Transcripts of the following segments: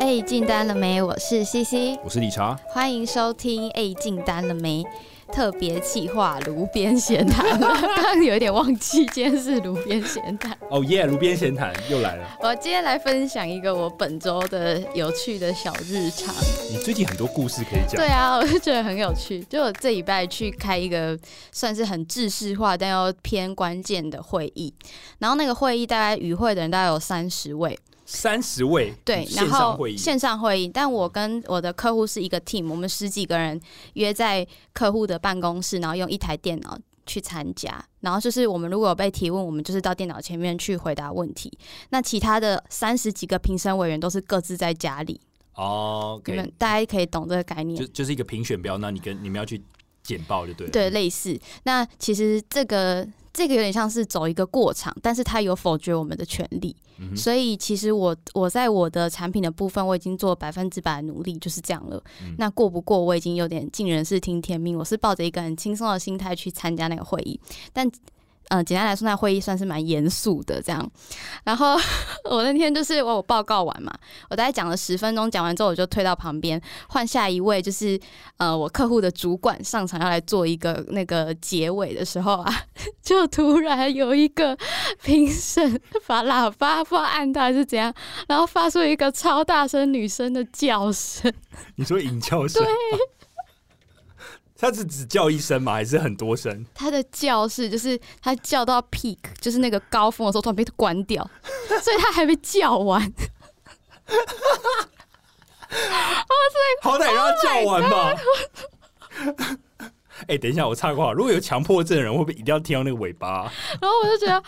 哎，进单了没？我是西西，我是理查，欢迎收听。哎，进单了没？特别企划炉边闲谈，刚刚有一点忘记，今天是炉边闲谈。哦耶，炉边闲谈又来了。我今天来分享一个我本周的有趣的小日常。你最近很多故事可以讲。对啊，我就觉得很有趣。就我这礼拜去开一个算是很制式化但又偏关键的会议，然后那个会议大概与会的人大概有三十位。三十位对，然后线上会议，但我跟我的客户是一个 team，我们十几个人约在客户的办公室，然后用一台电脑去参加，然后就是我们如果有被提问，我们就是到电脑前面去回答问题。那其他的三十几个评审委员都是各自在家里哦，你们大家可以懂这个概念，就就是一个评选标，那你跟你们要去简报就对，对，类似。那其实这个。这个有点像是走一个过场，但是他有否决我们的权利，所以其实我我在我的产品的部分，我已经做百分之百的努力，就是这样了。那过不过，我已经有点尽人事听天命，我是抱着一个很轻松的心态去参加那个会议，但。嗯，简单来说，那会议算是蛮严肃的这样。然后 我那天就是我报告完嘛，我大概讲了十分钟，讲完之后我就退到旁边，换下一位，就是呃我客户的主管上场要来做一个那个结尾的时候啊，就突然有一个评审把喇叭不知道按到还是怎样，然后发出一个超大声女生的叫声。你说引叫声？对。他是只叫一声吗？还是很多声？他的叫是，就是他叫到 peak，就是那个高峰的时候，突然被关掉，所以他还没叫完。哇塞！好歹让他叫完吧。哎，等一下，我插个话，如果有强迫症的人，会不会一定要听到那个尾巴？然后我就觉得，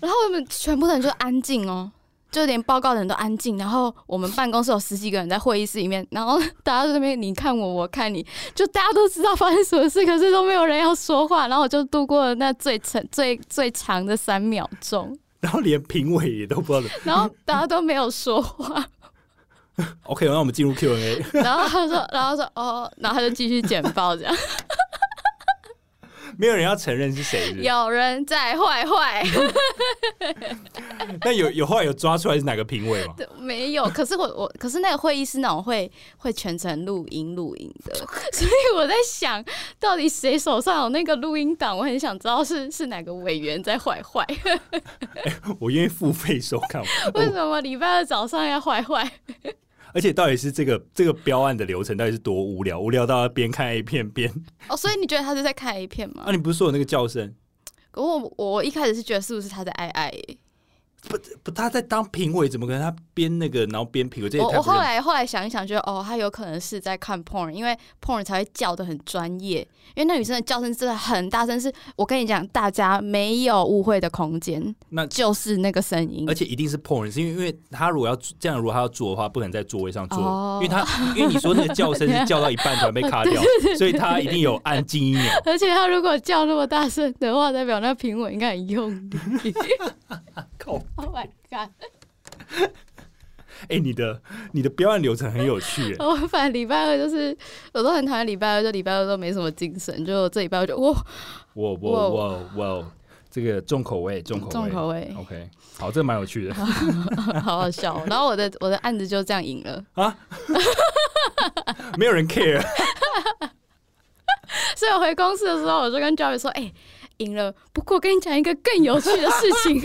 然后我们全部的人就安静哦。就连报告的人都安静，然后我们办公室有十几个人在会议室里面，然后 大家在那边你看我，我看你，就大家都知道发生什么事，可是都没有人要说话，然后我就度过了那最长、最最长的三秒钟，然后连评委也都不知道，然后大家都没有说话。OK，那我们进入 Q&A。然后他说，然后说哦，然后他就继续简报这样。没有人要承认是谁，有人在坏坏。那有有后来有抓出来是哪个评委吗？没有，可是我我可是那个会议是那种会会全程录音录音的，所以我在想到底谁手上有那个录音档，我很想知道是是哪个委员在坏坏。我愿意付费收看。为什么礼拜二早上要坏坏？而且到底是这个这个标案的流程到底是多无聊？无聊到边看 A 片边哦，所以你觉得他是在看 A 片吗？啊，你不是说有那个叫声？可我我一开始是觉得是不是他在爱爱？不不，他在当评委，怎么可能他编那个然后编评委？这我我后来后来想一想，觉得哦，他有可能是在看 porn，因为 porn 才会叫的很专业。因为那女生的叫声真的很大声，是我跟你讲，大家没有误会的空间，那就是那个声音，而且一定是 porn，是因为因为他如果要这样，如果他要做的话，不可能在座位上做，因为他因为你说那个叫声是叫到一半突然被卡掉，所以他一定有按静音钮。而且他如果叫那么大声的话，代表那评委应该很用力。靠！Oh my god！哎，你的你的标案流程很有趣。我反正礼拜二就是，我都很讨厌礼拜二，就礼拜二都没什么精神。就这礼拜我就哇哇哇哇哇，这个重口味，重口味，重口味。OK，好，这蛮有趣的，好好笑。然后我的我的案子就这样赢了啊，没有人 care。所以我回公司的时候，我就跟 Joey 说：“哎，赢了。不过跟你讲一个更有趣的事情。”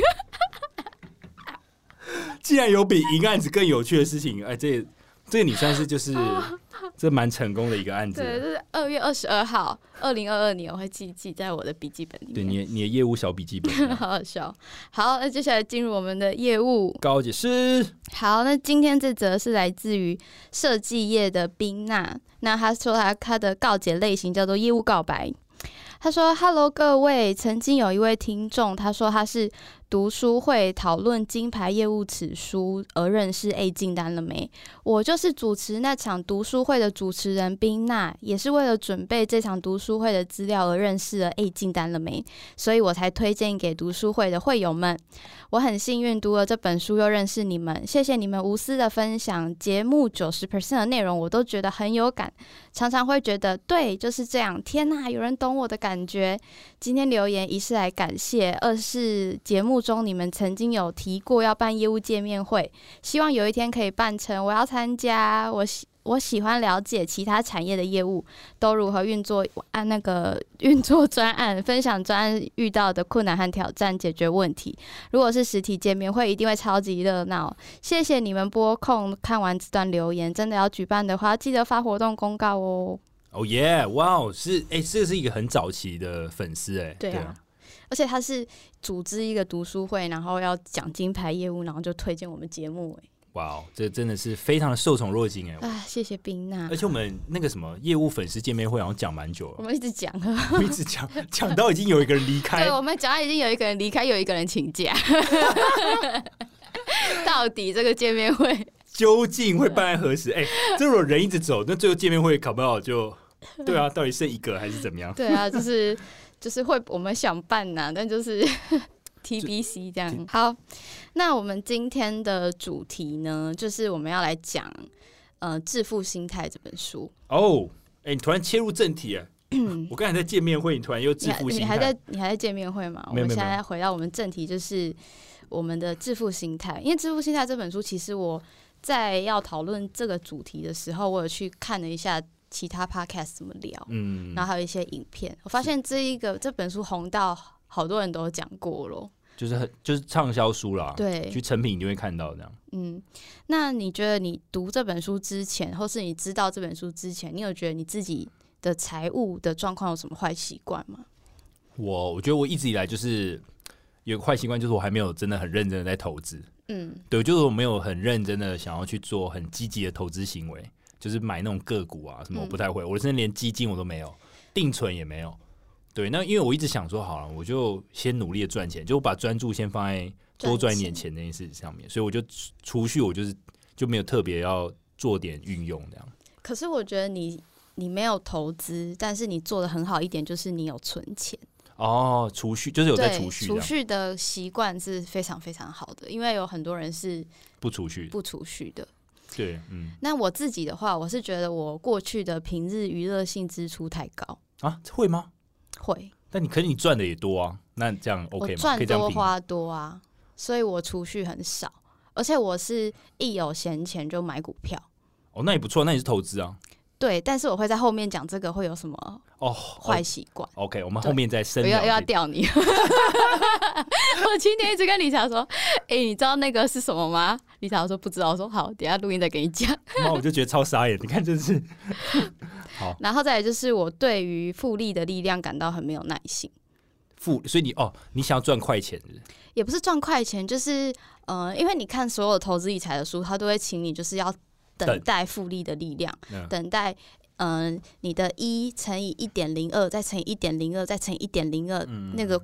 既然有比赢案子更有趣的事情，哎，这这你算是就是 这蛮成功的一个案子。对，这是二月二十二号，二零二二年，我会记记在我的笔记本里面。对，你你的业务小笔记本，好好笑。好，那接下来进入我们的业务高解师。好，那今天这则是来自于设计业的冰娜，那他说他他的告解类型叫做业务告白。他说：“Hello，各位，曾经有一位听众，他说他是。”读书会讨论金牌业务此书而认识 A 进单了没？我就是主持那场读书会的主持人宾娜，也是为了准备这场读书会的资料而认识了 A 进单了没？所以我才推荐给读书会的会友们。我很幸运读了这本书又认识你们，谢谢你们无私的分享。节目九十 percent 的内容我都觉得很有感，常常会觉得对就是这样。天呐，有人懂我的感觉。今天留言一是来感谢，二是节目中你们曾经有提过要办业务见面会，希望有一天可以办成，我要参加。我喜我喜欢了解其他产业的业务都如何运作，按那个运作专案，分享专案遇到的困难和挑战，解决问题。如果是实体见面会，一定会超级热闹。谢谢你们拨空看完这段留言，真的要举办的话，记得发活动公告哦。哦耶！哇哦，是哎，这是一个很早期的粉丝哎，对啊，而且他是组织一个读书会，然后要讲金牌业务，然后就推荐我们节目哎，哇哦，这真的是非常的受宠若惊哎！啊，谢谢冰娜，而且我们那个什么业务粉丝见面会，好像讲蛮久了，我们一直讲，一直讲，讲到已经有一个人离开，对，我们讲到已经有一个人离开，有一个人请假，到底这个见面会究竟会办在何时？哎，这如果人一直走，那最后见面会考不好就。对啊，到底剩一个还是怎么样？对啊，就是就是会我们想办呐，但就是 TBC 这样。好，那我们今天的主题呢，就是我们要来讲呃《致富心态》这本书。哦，哎，你突然切入正题啊！我刚才在见面会，你突然又致富心态，你还在你还在见面会吗？我们现在回到我们正题，就是我们的致富心态。因为《致富心态》这本书，其实我在要讨论这个主题的时候，我有去看了一下。其他 podcast 怎么聊？嗯，然后还有一些影片，我发现这一个这本书红到好多人都讲过了，就是很就是畅销书啦。对，去成品你就会看到这样。嗯，那你觉得你读这本书之前，或是你知道这本书之前，你有觉得你自己的财务的状况有什么坏习惯吗？我我觉得我一直以来就是有个坏习惯，就是我还没有真的很认真的在投资。嗯，对，就是我没有很认真的想要去做很积极的投资行为。就是买那种个股啊，什么我不太会，我甚至连基金我都没有，定存也没有。对，那因为我一直想说，好了，我就先努力的赚钱，就把专注先放在多赚一点钱那件事上面，所以我就储蓄，我就是就没有特别要做点运用这样。可是我觉得你你没有投资，但是你做的很好一点，就是你有存钱。哦，储蓄就是有在储蓄，储蓄的习惯是非常非常好的，因为有很多人是不储蓄、不储蓄的。对，嗯，那我自己的话，我是觉得我过去的平日娱乐性支出太高啊，会吗？会。但你可是你赚的也多啊，那这样 OK 吗？赚多花多啊，所以我储蓄很少，而且我是一有闲钱就买股票。哦，那也不错，那也是投资啊。对，但是我会在后面讲这个会有什么哦坏习惯。OK，我们后面再深。要又要吊你。我今天一直跟李乔说：“哎，你知道那个是什么吗？”李乔说：“不知道。”我说：“好，等下录音再给你讲。”那我就觉得超傻眼。你看，真是 好。然后再来就是我对于复利的力量感到很没有耐心。复，所以你哦，你想要赚快钱？也不是赚快钱，就是呃，因为你看所有投资理财的书，他都会请你就是要。等待复利的力量，等待，嗯，你的一乘以一点零二，再乘以一点零二，再乘以一点零二，那个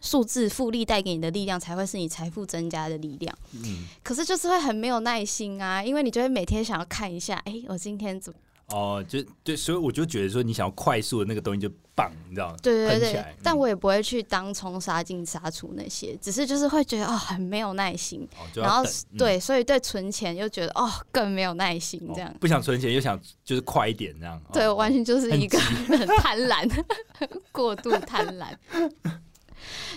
数字复利带给你的力量，才会是你财富增加的力量。嗯，可是就是会很没有耐心啊，因为你就会每天想要看一下，哎，我今天怎么？哦，就对，所以我就觉得说，你想要快速的那个东西就棒，你知道吗？对对对，但我也不会去当冲杀进杀出那些，只是就是会觉得哦，很没有耐心。然后对，所以对存钱又觉得哦，更没有耐心，这样不想存钱又想就是快一点这样。对，完全就是一个很 贪婪，过度贪婪。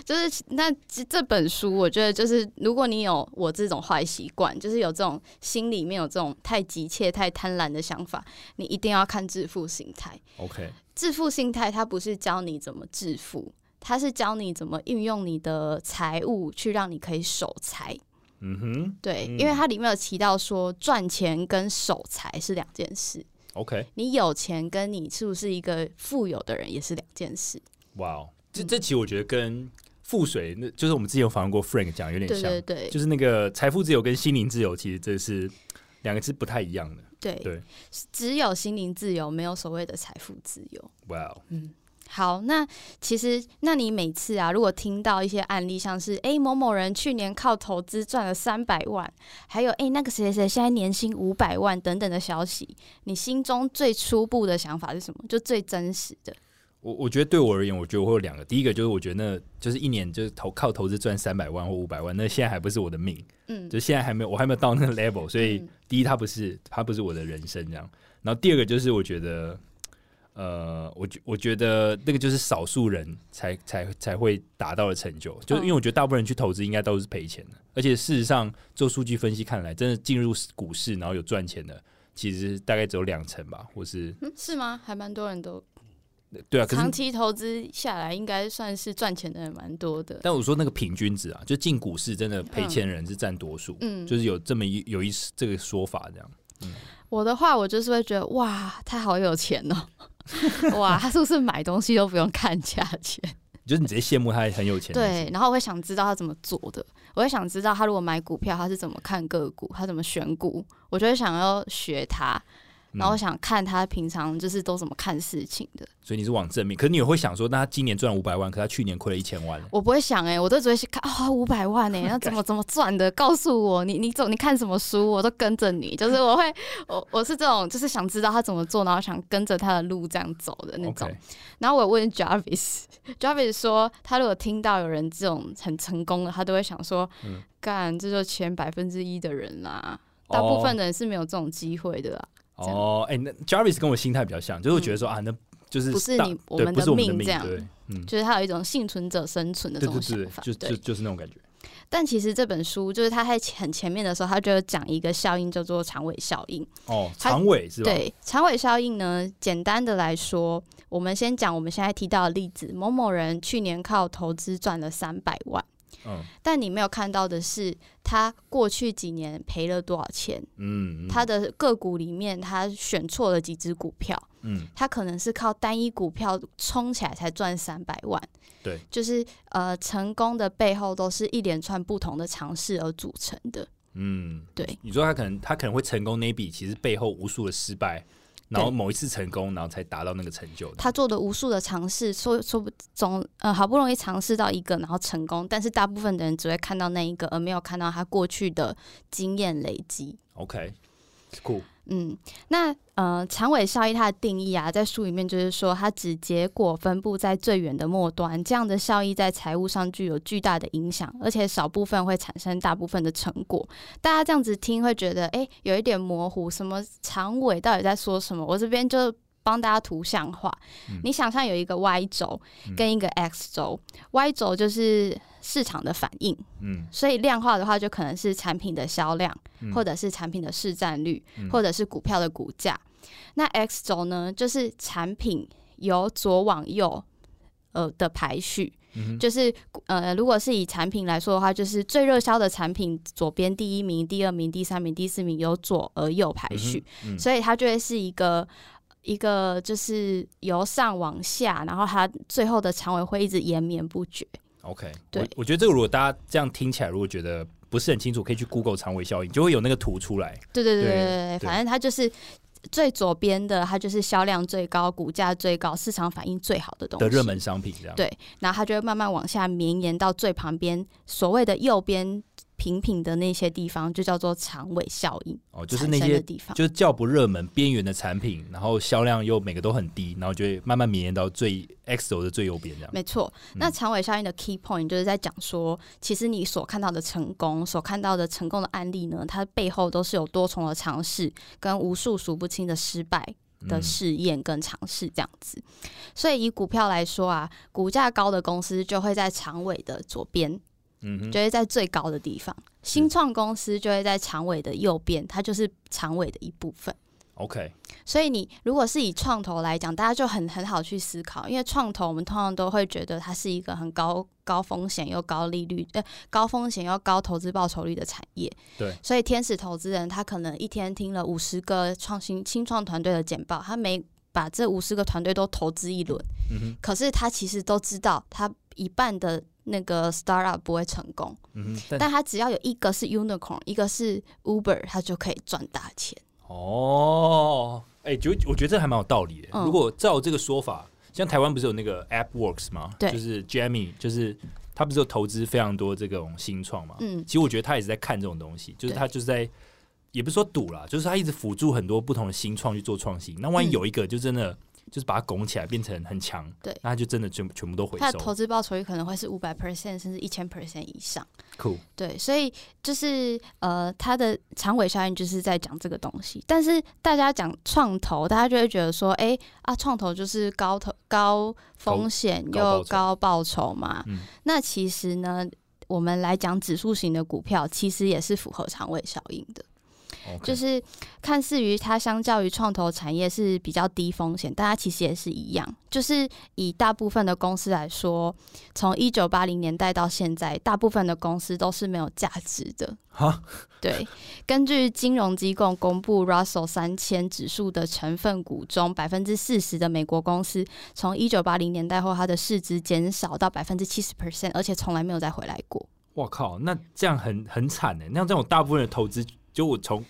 就是那这本书，我觉得就是如果你有我这种坏习惯，就是有这种心里面有这种太急切、太贪婪的想法，你一定要看《致富心态》。OK，致富心态它不是教你怎么致富，它是教你怎么运用你的财务去让你可以守财。嗯哼，对，因为它里面有提到说赚钱跟守财是两件事。OK，你有钱跟你是不是一个富有的人也是两件事。哇哦。这这期我觉得跟富水，那就是我们之前有访问过 Frank 讲有点像，对对对，就是那个财富自由跟心灵自由，其实这是两个是不太一样的。对对，只有心灵自由，没有所谓的财富自由。哇，嗯，好，那其实那你每次啊，如果听到一些案例，像是哎某某人去年靠投资赚了三百万，还有哎那个谁谁谁现在年薪五百万等等的消息，你心中最初步的想法是什么？就最真实的。我我觉得对我而言，我觉得会有两个。第一个就是我觉得那就是一年就是投靠投资赚三百万或五百万，那现在还不是我的命，嗯，就现在还没有我还没有到那个 level，所以第一它不是它不是我的人生这样。然后第二个就是我觉得，呃，我觉我觉得那个就是少数人才才才会达到的成就，就是因为我觉得大部分人去投资应该都是赔钱的，而且事实上做数据分析看来，真的进入股市然后有赚钱的，其实大概只有两成吧，或是是吗？还蛮多人都对啊，长期投资下来应该算是赚钱的人蛮多的。但我说那个平均值啊，就进股市真的赔钱人是占多数，嗯，就是有这么一有一这个说法这样。嗯，我的话，我就是会觉得哇，他好有钱哦。哇，他是不是买东西都不用看价钱？就是你直接羡慕他很有钱。对，然后我会想知道他怎么做的，我会想知道他如果买股票，他是怎么看个股，他怎么选股，我就会想要学他。然后我想看他平常就是都怎么看事情的，所以你是往正面。可是你也会想说，那他今年赚五百万，可他去年亏了一千万。我不会想哎，我都只会去看啊，五百万哎，那怎么怎么赚的？告诉我，你你总，你看什么书，我都跟着你。就是我会，我我是这种，就是想知道他怎么做，然后想跟着他的路这样走的那种。然后我问 Jarvis，Jarvis 说，他如果听到有人这种很成功的，他都会想说，干，这就前百分之一的人啦，大部分人是没有这种机会的。哦，哎，那 Jarvis 跟我心态比较像，就是觉得说啊，那就是不是你我们的命这样，嗯，就是他有一种幸存者生存的这种想法，就就就是那种感觉。但其实这本书就是他在很前面的时候，他就讲一个效应叫做长尾效应。哦，长尾是吧？对，长尾效应呢，简单的来说，我们先讲我们现在提到的例子，某某人去年靠投资赚了三百万。嗯，但你没有看到的是，他过去几年赔了多少钱？嗯，他的个股里面，他选错了几只股票。嗯，他可能是靠单一股票冲起来才赚三百万。对，就是呃，成功的背后都是一连串不同的尝试而组成的。嗯，对。你说他可能他可能会成功那笔，其实背后无数的失败。然后某一次成功，然后才达到那个成就。他做的无数的尝试，说说不总呃好不容易尝试到一个，然后成功，但是大部分的人只会看到那一个，而没有看到他过去的经验累积。OK，cool。嗯，那呃，长尾效益它的定义啊，在书里面就是说，它指结果分布在最远的末端，这样的效益在财务上具有巨大的影响，而且少部分会产生大部分的成果。大家这样子听会觉得，哎，有一点模糊，什么长尾到底在说什么？我这边就帮大家图像化，你想象有一个 Y 轴跟一个 X 轴，Y 轴就是。市场的反应，嗯，所以量化的话，就可能是产品的销量，或者是产品的市占率，或者是股票的股价。那 X 轴呢，就是产品由左往右呃的排序，就是呃，如果是以产品来说的话，就是最热销的产品，左边第一名、第二名、第三名、第四名由左而右排序，所以它就会是一个一个就是由上往下，然后它最后的长尾会一直延绵不绝。OK，对，我觉得这个如果大家这样听起来，如果觉得不是很清楚，可以去 Google 长尾效应，就会有那个图出来。对对对对对，反正它就是最左边的，它就是销量最高、股价最高、市场反应最好的东西的热门商品，这样。对，然后它就会慢慢往下绵延到最旁边，所谓的右边。平平的那些地方就叫做长尾效应哦，就是那些地方，就是较不热门、边缘的产品，然后销量又每个都很低，然后就会慢慢绵延到最 X 轴的最右边这样。没错，那长尾效应的 key point 就是在讲说，其实你所看到的成功、所看到的成功的案例呢，它背后都是有多重的尝试跟无数数不清的失败的试验跟尝试这样子。所以以股票来说啊，股价高的公司就会在长尾的左边。嗯，就会在最高的地方。新创公司就会在长尾的右边，它就是长尾的一部分。OK，所以你如果是以创投来讲，大家就很很好去思考，因为创投我们通常都会觉得它是一个很高高风险又高利率，呃，高风险又高投资报酬率的产业。对，所以天使投资人他可能一天听了五十个创新新创团队的简报，他没把这五十个团队都投资一轮，嗯可是他其实都知道他一半的。那个 startup 不会成功，嗯但他只要有一个是 unicorn，一个是 Uber，他就可以赚大钱。哦，哎，就我觉得这还蛮有道理的。如果照这个说法，像台湾不是有那个 AppWorks 吗？对，就是 Jamie，就是他不是有投资非常多这种新创嘛？嗯，其实我觉得他也是在看这种东西，就是他就是在，也不是说赌啦，就是他一直辅助很多不同的新创去做创新。那万一有一个就真的就是把它拱起来变成很强，对，那它就真的全全部都回收。它的投资报酬率可能会是五百 percent 甚至一千 percent 以上。酷，对，所以就是呃，它的长尾效应就是在讲这个东西。但是大家讲创投，大家就会觉得说，哎啊，创投就是高投高风险又高报酬嘛。嗯，那其实呢，我们来讲指数型的股票，其实也是符合长尾效应的。就是看似于它相较于创投产业是比较低风险，但它其实也是一样。就是以大部分的公司来说，从一九八零年代到现在，大部分的公司都是没有价值的。哈，对。根据金融机构公布，Russell 三千指数的成分股中，百分之四十的美国公司，从一九八零年代后，它的市值减少到百分之七十 percent，而且从来没有再回来过。我靠，那这样很很惨呢。那这种大部分的投资。就我从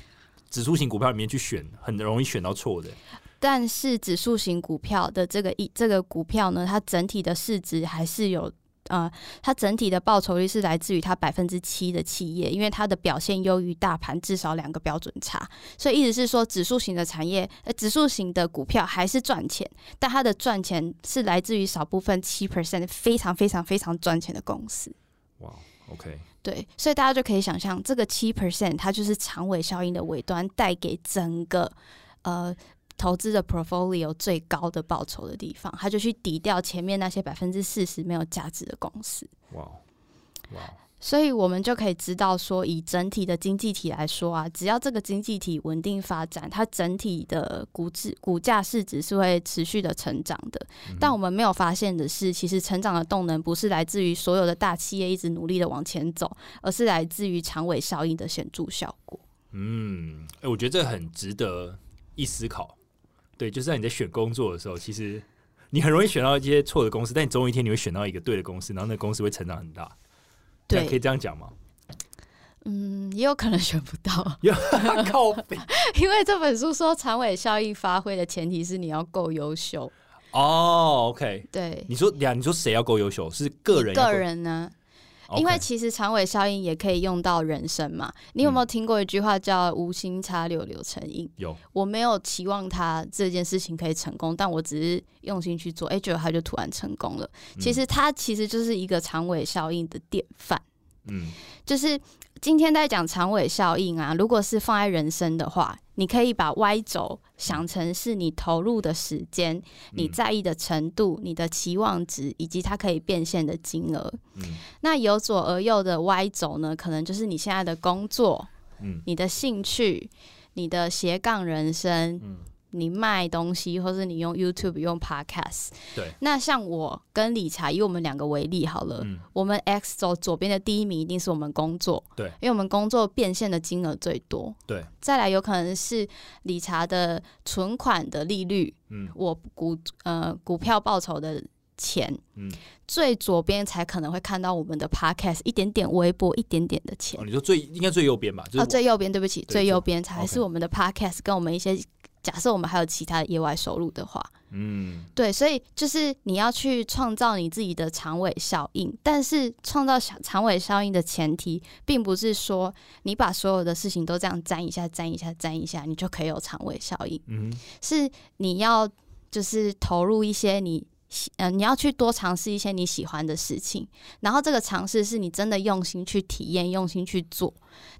指数型股票里面去选，很容易选到错的。但是指数型股票的这个一这个股票呢，它整体的市值还是有呃，它整体的报酬率是来自于它百分之七的企业，因为它的表现优于大盘至少两个标准差。所以意思是说，指数型的产业，呃，指数型的股票还是赚钱，但它的赚钱是来自于少部分七 percent 非常非常非常赚钱的公司。哇，OK。对，所以大家就可以想象，这个七 percent 它就是长尾效应的尾端，带给整个呃投资的 portfolio 最高的报酬的地方，它就去抵掉前面那些百分之四十没有价值的公司。哇，哇。所以我们就可以知道说，以整体的经济体来说啊，只要这个经济体稳定发展，它整体的股值、股价市值是会持续的成长的。但我们没有发现的是，其实成长的动能不是来自于所有的大企业一直努力的往前走，而是来自于长尾效应的显著效果。嗯，哎，我觉得这很值得一思考。对，就是在你在选工作的时候，其实你很容易选到一些错的公司，但你总有一天你会选到一个对的公司，然后那公司会成长很大。对，可以这样讲吗？嗯，也有可能选不到，靠 因为这本书说长尾效应发挥的前提是你要够优秀。哦，OK，对，你说呀，你说谁要够优秀？是个人，个人呢？因为其实长尾效应也可以用到人生嘛。你有没有听过一句话叫“无心插柳柳成荫”？有。我没有期望他这件事情可以成功，但我只是用心去做，哎，结果他就突然成功了。其实他其实就是一个长尾效应的典范。嗯，就是今天在讲长尾效应啊。如果是放在人生的话，你可以把 Y 轴想成是你投入的时间、你在意的程度、你的期望值以及它可以变现的金额。嗯，那由左而右的 Y 轴呢，可能就是你现在的工作、嗯，你的兴趣、你的斜杠人生。嗯。你卖东西，或是你用 YouTube 用 Podcast，对。那像我跟理查以我们两个为例好了，我们 X 轴左边的第一名一定是我们工作，对，因为我们工作变现的金额最多，对。再来有可能是理查的存款的利率，嗯，我股呃股票报酬的。钱，嗯，最左边才可能会看到我们的 podcast 一点点微波一点点的钱。哦你说最应该最右边吧？哦，最右边，对不起，最右边才是我们的 podcast，跟我们一些假设我们还有其他的业外收入的话，嗯，对，所以就是你要去创造你自己的长尾效应，但是创造长尾效应的前提，并不是说你把所有的事情都这样粘一下、粘一下、粘一下，你就可以有长尾效应。嗯，是你要就是投入一些你。嗯，你要去多尝试一些你喜欢的事情，然后这个尝试是你真的用心去体验、用心去做。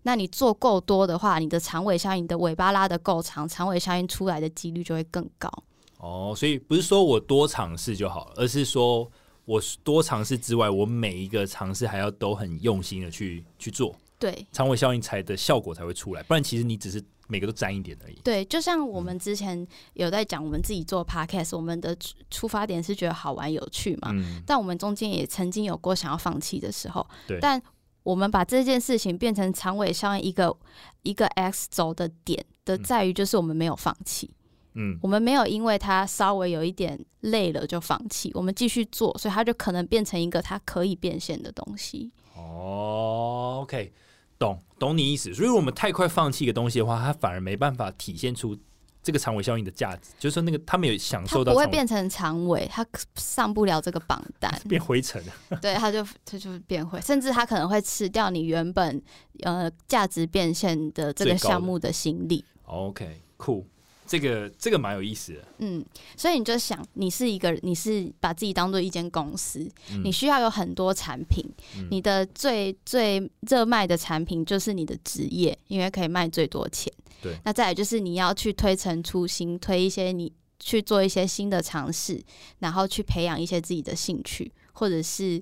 那你做够多的话，你的长尾效应的尾巴拉的够长，长尾效应出来的几率就会更高。哦，所以不是说我多尝试就好了，而是说我多尝试之外，我每一个尝试还要都很用心的去去做。对，长尾效应才的效果才会出来，不然其实你只是。每个都沾一点而已。对，就像我们之前有在讲，我们自己做 podcast，我们的出发点是觉得好玩有趣嘛。嗯。但我们中间也曾经有过想要放弃的时候。对。但我们把这件事情变成长尾效应一个一个 X 轴的点的，在于就是我们没有放弃。嗯。我们没有因为它稍微有一点累了就放弃，我们继续做，所以它就可能变成一个它可以变现的东西。哦，OK。懂懂你意思，所以我们太快放弃一个东西的话，它反而没办法体现出这个长尾效应的价值。就是说，那个他们有享受到，不会变成长尾，它上不了这个榜单，变灰尘。对，它就它就变灰，甚至它可能会吃掉你原本呃价值变现的这个项目的心力。OK，酷。这个这个蛮有意思的。嗯，所以你就想，你是一个，你是把自己当做一间公司，你需要有很多产品，你的最最热卖的产品就是你的职业，因为可以卖最多钱。对，那再来就是你要去推陈出新，推一些你去做一些新的尝试，然后去培养一些自己的兴趣，或者是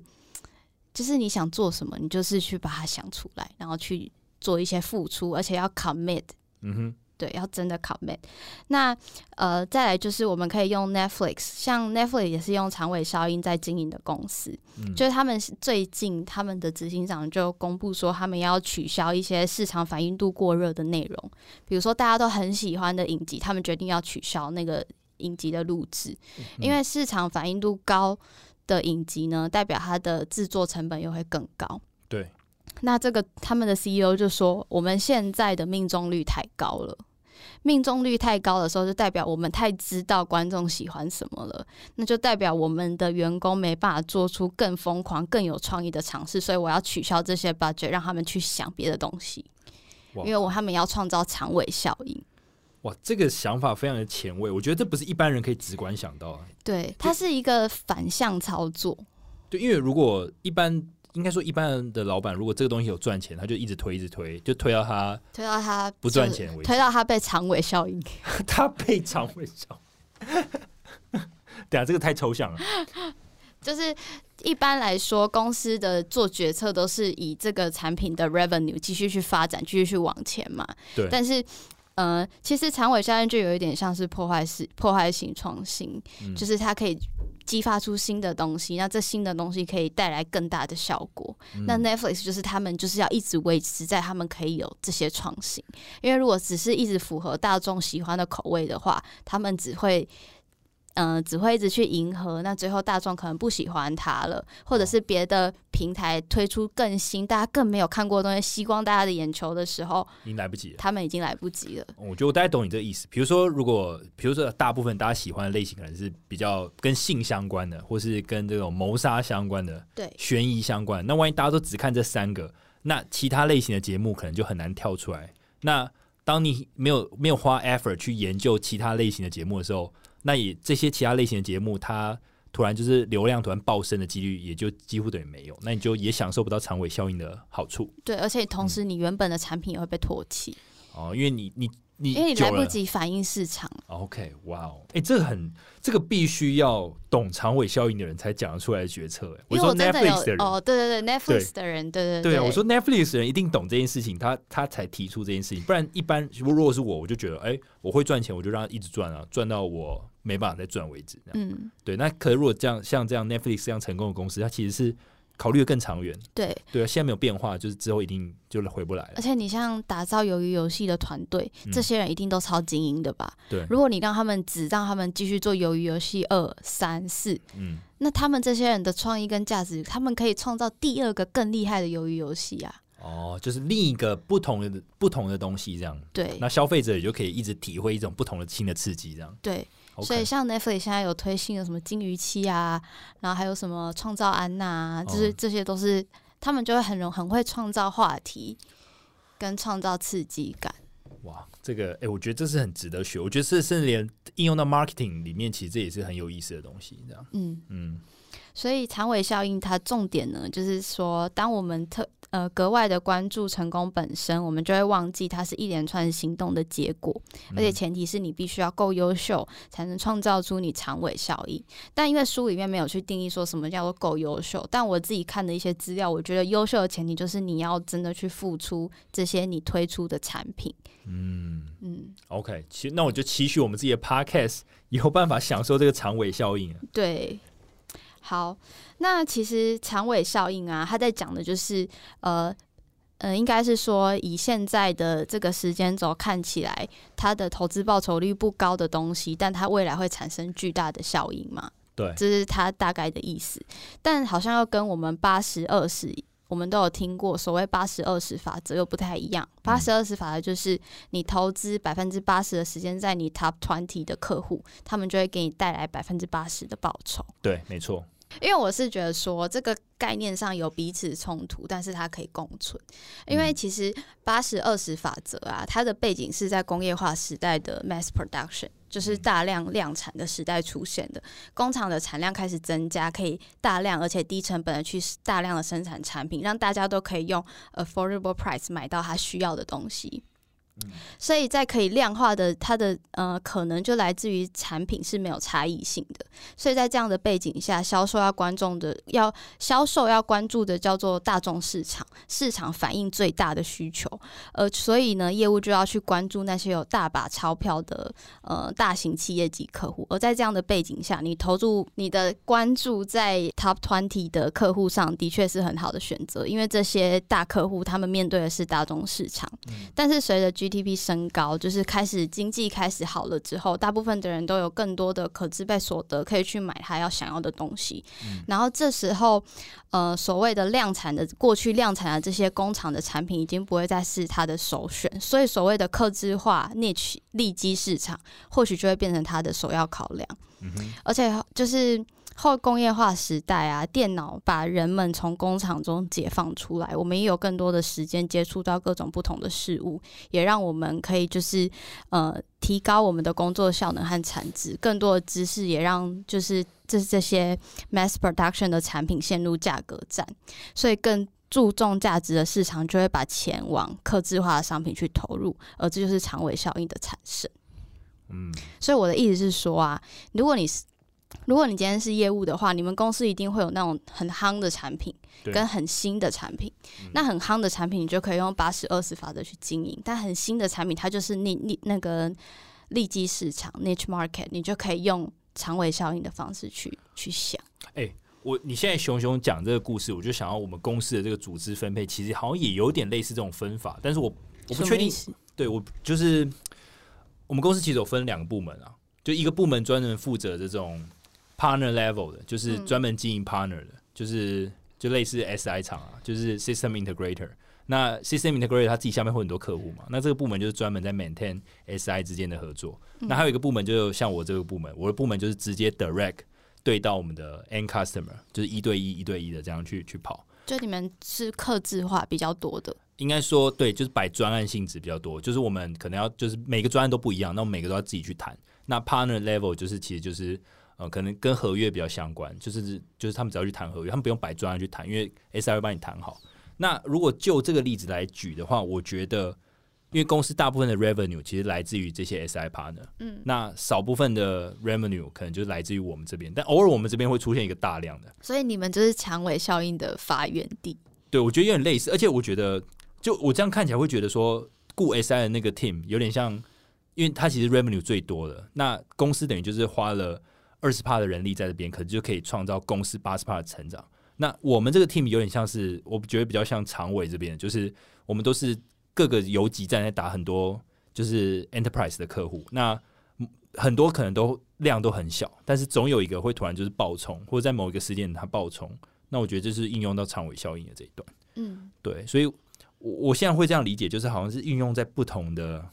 就是你想做什么，你就是去把它想出来，然后去做一些付出，而且要 commit。嗯哼。对，要真的 commit。那呃，再来就是我们可以用 Netflix，像 Netflix 也是用长尾效应在经营的公司。嗯，就是他们最近他们的执行长就公布说，他们要取消一些市场反应度过热的内容，比如说大家都很喜欢的影集，他们决定要取消那个影集的录制，因为市场反应度高的影集呢，代表它的制作成本又会更高。对，那这个他们的 CEO 就说，我们现在的命中率太高了。命中率太高的时候，就代表我们太知道观众喜欢什么了，那就代表我们的员工没办法做出更疯狂、更有创意的尝试，所以我要取消这些 budget，让他们去想别的东西，因为我他们要创造长尾效应。哇，这个想法非常的前卫，我觉得这不是一般人可以直观想到啊。对，它是一个反向操作。对，因为如果一般。应该说，一般的老板如果这个东西有赚钱，他就一直推，一直推，就推到他推到他不赚钱为止，推到他被长尾效应。他被长尾效，对啊，这个太抽象了。就是一般来说，公司的做决策都是以这个产品的 revenue 继续去发展，继续去往前嘛。对。但是，呃，其实长尾效应就有一点像是破坏式、破坏性创新，就是它可以。激发出新的东西，那这新的东西可以带来更大的效果。那 Netflix 就是他们就是要一直维持在他们可以有这些创新，因为如果只是一直符合大众喜欢的口味的话，他们只会。嗯，只会一直去迎合，那最后大众可能不喜欢它了，或者是别的平台推出更新、大家更没有看过的东西，吸光大家的眼球的时候，已经来不及了。他们已经来不及了。我觉得我大概懂你这个意思。比如说，如果比如说大部分大家喜欢的类型可能是比较跟性相关的，或是跟这种谋杀相关的，对，悬疑相关。那万一大家都只看这三个，那其他类型的节目可能就很难跳出来。那当你没有没有花 effort 去研究其他类型的节目的时候，那也这些其他类型的节目，它突然就是流量突然暴升的几率，也就几乎等于没有。那你就也享受不到长尾效应的好处。对，而且同时你原本的产品也会被唾弃。哦，因为你你。你因为你来不及反应市场。OK，哇哦，哎，这个很，这个必须要懂长尾效应的人才讲得出来的决策。我说 Netflix 的人，哦，对对对，Netflix 的人，对对对，我说 Netflix 的人一定懂这件事情，他他才提出这件事情。不然一般如果是我，我就觉得，哎，我会赚钱，我就让他一直赚啊，赚到我没办法再赚为止。嗯，对。那可如果这样像这样 Netflix 这样成功的公司，它其实是。考虑的更长远，对对啊，现在没有变化，就是之后一定就回不来了。而且你像打造鱿鱼游戏的团队，这些人一定都超精英的吧？对。如果你让他们只让他们继续做鱿鱼游戏二三四，嗯，那他们这些人的创意跟价值，他们可以创造第二个更厉害的鱿鱼游戏啊！哦，就是另一个不同的不同的东西，这样对。那消费者也就可以一直体会一种不同的新的刺激，这样对。所以像 Netflix 现在有推新的什么金鱼期啊，然后还有什么创造安娜，就是这些都是他们就会很容很会创造话题，跟创造刺激感。哇，这个哎，我觉得这是很值得学。我觉得这甚至连应用到 marketing 里面，其实这也是很有意思的东西。这样，嗯嗯。所以长尾效应它重点呢，就是说当我们特呃，格外的关注成功本身，我们就会忘记它是一连串行动的结果，而且前提是你必须要够优秀，才能创造出你长尾效应。但因为书里面没有去定义说什么叫做够优秀，但我自己看的一些资料，我觉得优秀的前提就是你要真的去付出这些你推出的产品。嗯嗯，OK，其那我就期许我们自己的 Podcast 有办法享受这个长尾效应。对。好，那其实长尾效应啊，它在讲的就是，呃，呃，应该是说以现在的这个时间轴看起来，它的投资报酬率不高的东西，但它未来会产生巨大的效应嘛？对，这是它大概的意思。但好像又跟我们八十二十，我们都有听过所谓八十二十法则又不太一样。八十二十法则就是你投资百分之八十的时间在你 top twenty 的客户，他们就会给你带来百分之八十的报酬。对，没错。因为我是觉得说这个概念上有彼此冲突，但是它可以共存。因为其实八十二十法则啊，它的背景是在工业化时代的 mass production，就是大量量产的时代出现的，工厂的产量开始增加，可以大量而且低成本的去大量的生产产品，让大家都可以用 affordable price 买到他需要的东西。所以在可以量化的，它的呃可能就来自于产品是没有差异性的。所以在这样的背景下，销售要观众的要销售要关注的叫做大众市场，市场反应最大的需求。呃，所以呢，业务就要去关注那些有大把钞票的呃大型企业级客户。而在这样的背景下，你投入你的关注在 Top Twenty 的客户上的确是很好的选择，因为这些大客户他们面对的是大众市场。但是随着 GDP 升高，就是开始经济开始好了之后，大部分的人都有更多的可支配所得，可以去买他要想要的东西。然后这时候，呃，所谓的量产的过去量产的这些工厂的产品，已经不会再是他的首选，所以所谓的客制化 niche 利基市场，或许就会变成他的首要考量。而且就是。后工业化时代啊，电脑把人们从工厂中解放出来，我们也有更多的时间接触到各种不同的事物，也让我们可以就是呃提高我们的工作效能和产值。更多的知识也让就是这这些 mass production 的产品陷入价格战，所以更注重价值的市场就会把钱往客制化的商品去投入，而这就是长尾效应的产生。嗯，所以我的意思是说啊，如果你是如果你今天是业务的话，你们公司一定会有那种很夯的产品，跟很新的产品。那很夯的产品，你就可以用八十二十法则去经营；但很新的产品，它就是你你那个利基市场 （niche market），你就可以用长尾效应的方式去去想。哎，我你现在熊熊讲这个故事，我就想到我们公司的这个组织分配，其实好像也有点类似这种分法，但是我我不确定。对我就是我们公司其实有分两个部门啊，就一个部门专门负责这种。Partner level 的，就是专门经营 partner 的，就是就类似 SI 厂啊，就是 System Integrator。那 System Integrator 他自己下面会很多客户嘛，那这个部门就是专门在 maintain SI 之间的合作。那还有一个部门，就像我这个部门，我的部门就是直接 direct 对到我们的 end customer，就是一对一、一对一的这样去去跑。就你们是客制化比较多的，应该说对，就是摆专案性质比较多，就是我们可能要就是每个专案都不一样，那我们每个都要自己去谈。那 partner level 就是其实就是。呃，可能跟合约比较相关，就是就是他们只要去谈合约，他们不用摆专案去谈，因为 S I 会帮你谈好。那如果就这个例子来举的话，我觉得，因为公司大部分的 revenue 其实来自于这些 S I partner，嗯，那少部分的 revenue 可能就是来自于我们这边，但偶尔我们这边会出现一个大量的，所以你们就是强尾效应的发源地。对，我觉得有点类似，而且我觉得，就我这样看起来会觉得说，雇 S I 的那个 team 有点像，因为他其实 revenue 最多的，那公司等于就是花了。二十帕的人力在这边，可能就可以创造公司八十帕的成长。那我们这个 team 有点像是，我觉得比较像常委这边，就是我们都是各个游击战在打很多，就是 enterprise 的客户。那很多可能都量都很小，但是总有一个会突然就是爆冲，或者在某一个时间它爆冲。那我觉得这是应用到长尾效应的这一段。嗯，对，所以我我现在会这样理解，就是好像是运用在不同的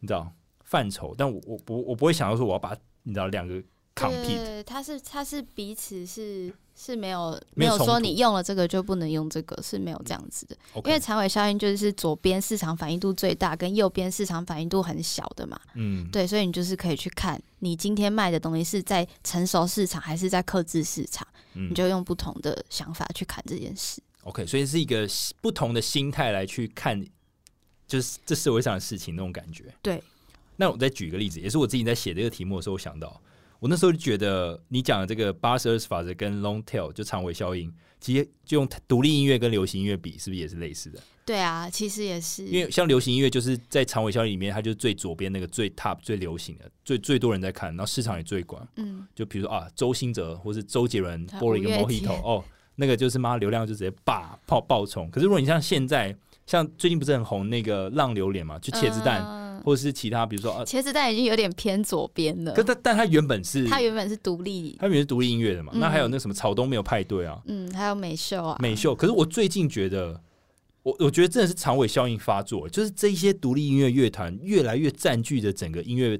你知道范畴，但我我不我不会想到说我要把你知道两个。对，它是它是彼此是是没有没有说你用了这个就不能用这个是没有这样子的，因为长尾效应就是左边市场反应度最大，跟右边市场反应度很小的嘛。嗯，对，所以你就是可以去看你今天卖的东西是在成熟市场还是在克制市场，你就用不同的想法去看这件事。OK，所以是一个不同的心态来去看，就是这社会上的事情那种感觉。对，那我再举一个例子，也是我自己在写这个题目的时候想到。我那时候就觉得，你讲的这个八十二十法则跟 long tail 就长尾效应，其实就用独立音乐跟流行音乐比，是不是也是类似的？对啊，其实也是。因为像流行音乐，就是在长尾效应里面，它就是最左边那个最 top 最流行的，最最多人在看，然后市场也最广。嗯，就比如说啊，周兴哲或是周杰伦播了一个 Mojito，哦，那个就是妈流量就直接爆爆爆冲。可是如果你像现在，像最近不是很红那个浪流脸嘛，就茄子蛋。或者是其他，比如说呃，茄子蛋已经有点偏左边了。可但但它原本是，它原本是独立，它原本是独立音乐的嘛。那还有那什么草东没有派对啊？嗯，还有美秀啊，美秀。可是我最近觉得，我我觉得真的是长尾效应发作，就是这一些独立音乐乐团越来越占据着整个音乐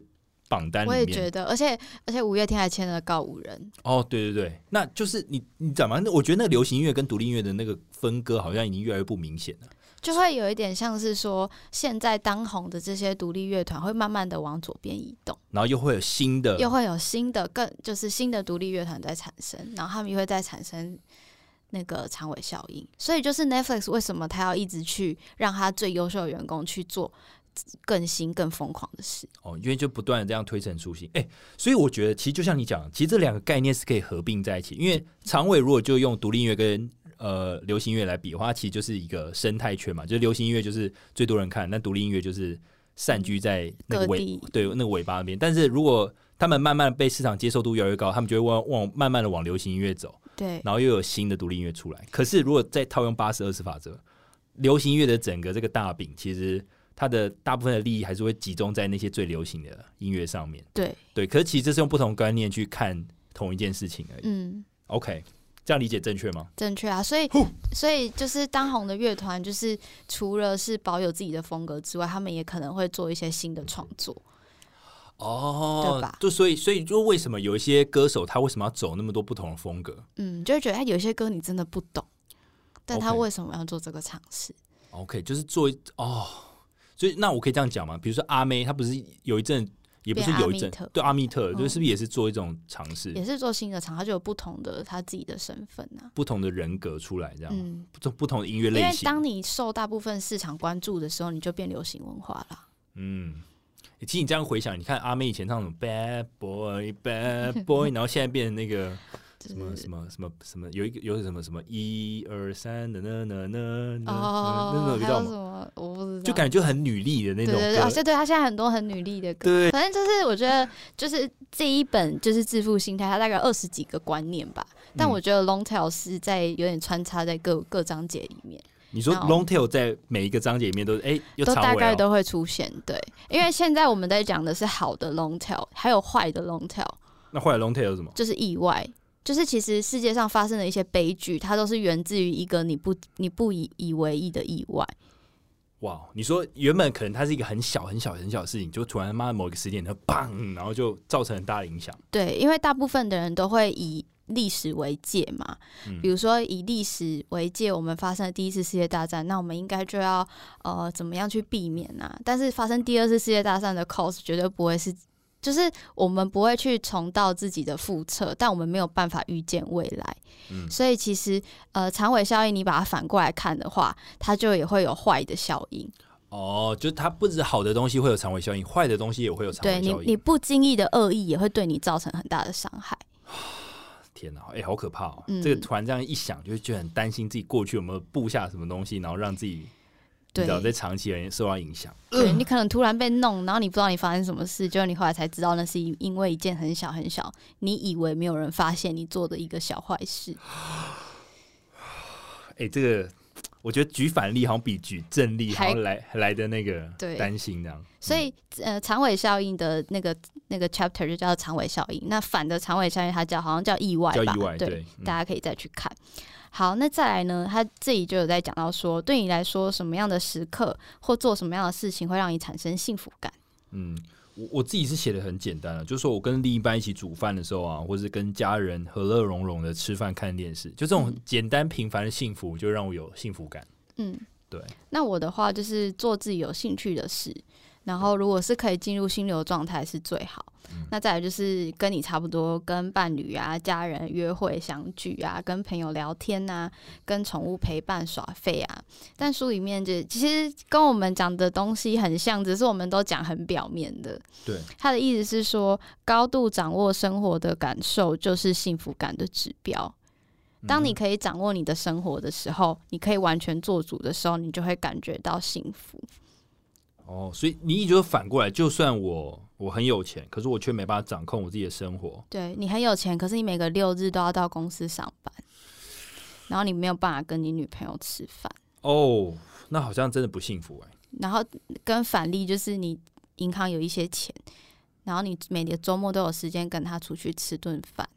榜单里我。也觉得，而且而且五月天还签了告五人，哦，对对对，那就是你你怎么？那我觉得那个流行音乐跟独立音乐的那个分割好像已经越来越不明显了。就会有一点像是说，现在当红的这些独立乐团会慢慢的往左边移动，然后又会有新的，又会有新的更就是新的独立乐团在产生，然后他们又会再产生那个长尾效应。所以就是 Netflix 为什么他要一直去让他最优秀的员工去做更新、更疯狂的事？哦，因为就不断的这样推陈出新。哎，所以我觉得其实就像你讲，其实这两个概念是可以合并在一起。因为长尾如果就用独立音乐跟呃流行音乐来比的话，其实就是一个生态圈嘛，就是流行音乐就是最多人看，那独立音乐就是散居在那个尾对那个尾巴那边。但是如果他们慢慢被市场接受度越来越高，他们就会往往慢慢的往流行音乐走。对，然后又有新的独立音乐出来。可是如果再套用八十二十法则，流行音乐的整个这个大饼，其实它的大部分的利益还是会集中在那些最流行的音乐上面。对，对，可是其实这是用不同观念去看同一件事情而已。嗯。OK，这样理解正确吗？正确啊，所以所以就是当红的乐团，就是除了是保有自己的风格之外，他们也可能会做一些新的创作。哦对吧就所以所以就为什么有一些歌手他为什么要走那么多不同的风格嗯，就会觉得哎，有些歌你真的不懂，但他为什么要做这个尝试？？OK，就是做哦，所以那我可以这样讲吗？比如说阿妹，她不是有一阵。也不是有一阵对阿密特，嗯就是不是也是做一种尝试，也是做新的尝，他就有不同的他自己的身份啊。不同的人格出来，这样，嗯，不不同的音乐类型因为。当你受大部分市场关注的时候，你就变流行文化了。嗯，其实你这样回想，你看阿妹以前唱什么 Bad Boy Bad Boy，然后现在变成那个什么什么什么什么，有一个有什么什么一二三的呢呢呢呢，那哦，还？有什么我不知道，就感觉就很女力的那种对对对，而歌。且对他现在很多很女力的歌，对，反正就是我觉得就是这一本就是致富心态，它大概二十几个观念吧。但嗯我觉得 long tail 是在有点穿插在各各章节里面，你说 Long Tail 在每一个章节里面都是哎，又都大概都会出现。对，因为现在我们在讲的是好的 long tail，还有坏的 long tail，那坏的 Long Tail 是什么？就是意外。就是其实世界上发生的一些悲剧，它都是源自于一个你不你不以以为意的意外。哇，你说原本可能它是一个很小很小很小的事情，就突然妈某一个时点它砰，然后就造成很大的影响。对，因为大部分的人都会以历史为界嘛，嗯比如说以历史为界，我们发生了第一次世界大战，那我们应该就要呃怎么样去避免啊？但是发生第二次世界大战的 cause 绝对不会是，就是我们不会去重蹈自己的覆辙，但我们没有办法预见未来，嗯所以其实呃长尾效应，你把它反过来看的话，它就也会有坏的效应。哦，就是它不止好的东西会有长尾效应，坏的东西也会有长对你尾效，应。你不经意的恶意也会对你造成很大的伤害。天哪，哎、好可怕哦！嗯这个突然这样一想，就会觉得很担心自己过去有没有布下什么东西，然后让自己你对知道在长期而言受到影响。对你可能突然被弄，然后你不知道你发生什么事，结果你后来才知道那是因因为一件很小很小，你以为没有人发现你做的一个小坏事。哎、这个我觉得举反例好像比举正例好还像来还来的那个对担心这样。所以呃，长尾效应的那个那个 chapter 就叫长尾效应，那反的长尾效应它叫好像叫意外吧？叫意外，对，大家可以再去看。好，那再来呢？他自己就有在讲到说，对你来说，什么样的时刻或做什么样的事情会让你产生幸福感？嗯，我我自己是写的很简单了，就是说我跟另一半一起煮饭的时候啊，或是跟家人和乐融融的吃饭看电视，就这种嗯简单平凡的幸福，就让我有幸福感。嗯，对。那我的话就是做自己有兴趣的事，然后如果是可以进入心流状态是最好。嗯那再来就是跟你差不多，跟伴侣啊、家人约会相聚啊，跟朋友聊天啊，跟宠物陪伴耍废啊。但书里面就其实跟我们讲的东西很像，只是我们都讲很表面的。对，他的意思是说，高度掌握生活的感受就是幸福感的指标。当你嗯可以掌握你的生活的时候，你可以完全做主的时候，你就会感觉到幸福。哦，所以你就是反过来，就算我我很有钱，可是我却没办法掌控我自己的生活。对你很有钱，可是你每个六日都要到公司上班，然后你没有办法跟你女朋友吃饭，哦，那好像真的不幸福哎、然后跟反例就是你银行有一些钱，然后你每个周末都有时间跟他出去吃顿饭。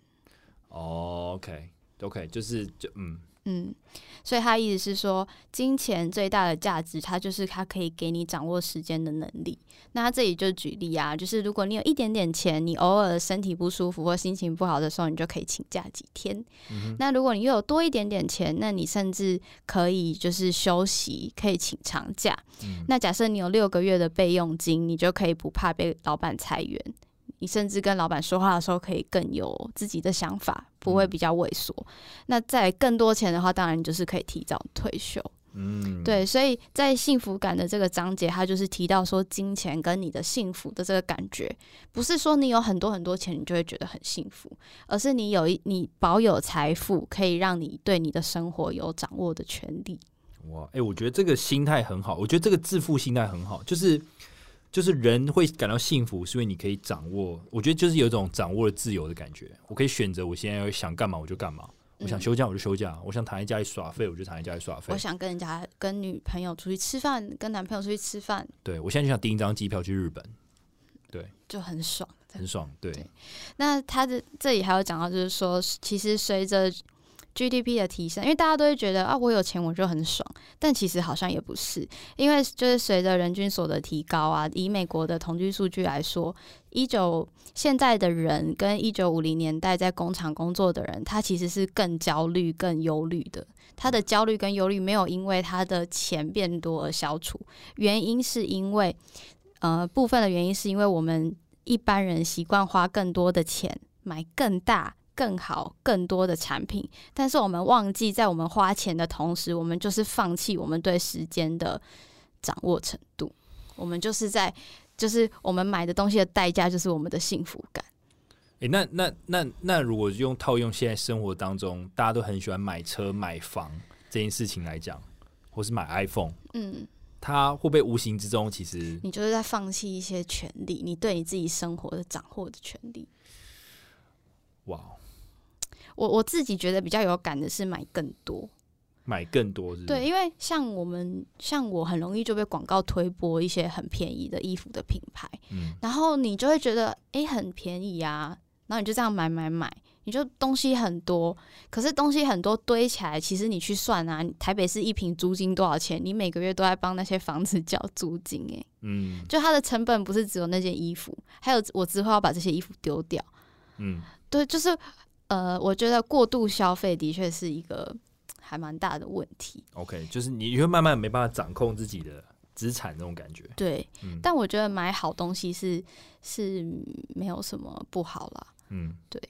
哦，OK OK，就是就嗯，嗯，所以他意思是说，金钱最大的价值，它就是它可以给你掌握时间的能力。那他这里就举例啊，就是如果你有一点点钱，你偶尔身体不舒服或心情不好的时候，你就可以请假几天。那如果你又有多一点点钱，那你甚至可以就是休息，可以请长假。那假设你有六个月的备用金，你就可以不怕被老板裁员。你甚至跟老板说话的时候，可以更有自己的想法，不会比较萎缩。那在更多钱的话，当然就是可以提早退休。嗯，对，所以在幸福感的这个章节，它就是提到说，金钱跟你的幸福的这个感觉，不是说你有很多很多钱，你就会觉得很幸福，而是你有一你保有财富，可以让你对你的生活有掌握的权利。哇，哎，我觉得这个心态很好，我觉得这个致富心态很好，就是。就是人会感到幸福，是因为你可以掌握。我觉得就是有一种掌握了自由的感觉。我可以选择我现在想干嘛我就干嘛，我想休假我就休假，我想躺在家里耍废我就躺在家里耍废。我想跟人家跟女朋友出去吃饭，跟男朋友出去吃饭。对，我现在就想订一张机票去日本。对，就很爽，很爽。对。那他的这里还有讲到，就是说，其实随着。GDP 的提升，因为大家都会觉得啊，我有钱我就很爽，但其实好像也不是，因为就是随着人均所得提高啊，以美国的统计数据来说，一九现在的人跟一九五零年代在工厂工作的人，他其实是更焦虑、更忧虑的。他的焦虑跟忧虑没有因为他的钱变多而消除，原因是因为呃部分的原因是因为我们一般人习惯花更多的钱买更大。更好、更多的产品，但是我们忘记，在我们花钱的同时，我们就是放弃我们对时间的掌握程度。我们就是在，就是我们买的东西的代价，就是我们的幸福感。诶，那那那那，如果用套用现在生活当中，大家都很喜欢买车、买房这件事情来讲，或是买 iPhone，嗯，它会不会无形之中，其实你就是在放弃一些权利，你对你自己生活的掌握的权利。哇！我我自己觉得比较有感的是买更多，买更多是？对，因为像我们像我很容易就被广告推播一些很便宜的衣服的品牌，嗯，然后你就会觉得哎很便宜啊，然后你就这样买买买，你就东西很多，可是东西很多堆起来，其实你去算啊，台北市一平租金多少钱？你每个月都在帮那些房子交租金，哎，嗯，就它的成本不是只有那件衣服，还有我之后要把这些衣服丢掉，嗯，对，就是。呃，我觉得过度消费的确是一个还蛮大的问题。OK，就是你会慢慢没办法掌控自己的资产那种感觉。对，但我觉得买好东西是是没有什么不好啦。嗯，对，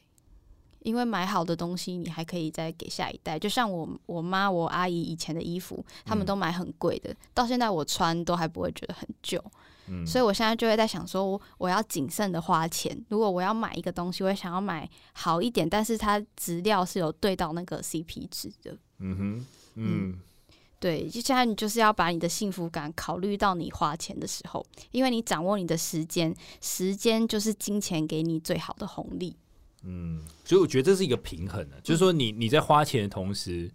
因为买好的东西你还可以再给下一代。就像我我妈我阿姨以前的衣服，他们都买很贵的，到现在我穿都还不会觉得很旧。所以，我现在就会在想说，我我要谨慎的花钱。如果我要买一个东西，我想要买好一点，但是它质料是有对到那个 CP 值的。嗯哼，嗯，对，就现在你就是要把你的幸福感考虑到你花钱的时候，因为你掌握你的时间，时间就是金钱给你最好的红利。嗯，所以我觉得这是一个平衡的，就是说你你在花钱的同时，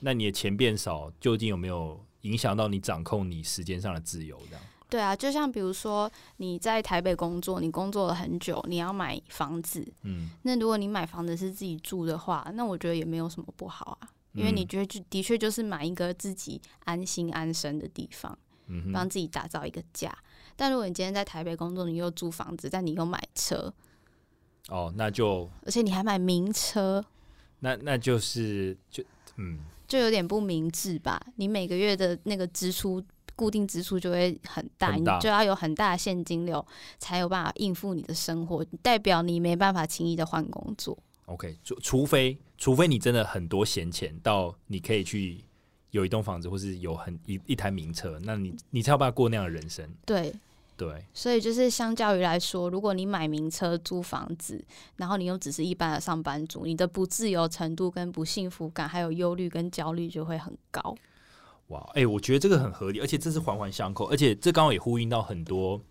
那你的钱变少，究竟有没有影响到你掌控你时间上的自由？这样。对啊，就像比如说你在台北工作，你工作了很久，你要买房子，嗯，那如果你买房子是自己住的话，那我觉得也没有什么不好啊，因为你觉得就的确就是买一个自己安心安身的地方，嗯，帮自己打造一个家。但如果你今天在台北工作，你又租房子，但你又买车，哦，那就而且你还买名车，那那就是就嗯，就有点不明智吧？你每个月的那个支出。固定支出就会很大，你就要有很大的现金流，才有办法应付你的生活。代表你没办法轻易的换工作。OK，除除非除非你真的很多闲钱，到你可以去有一栋房子，或是有很一一台名车，那你你才有办法过那样的人生。对对，所以就是相较于来说，如果你买名车、租房子，然后你又只是一般的上班族，你的不自由程度、跟不幸福感，还有忧虑跟焦虑就会很高。哇，哎，我觉得这个很合理，而且这是环环相扣，而且这刚好也呼应到很多，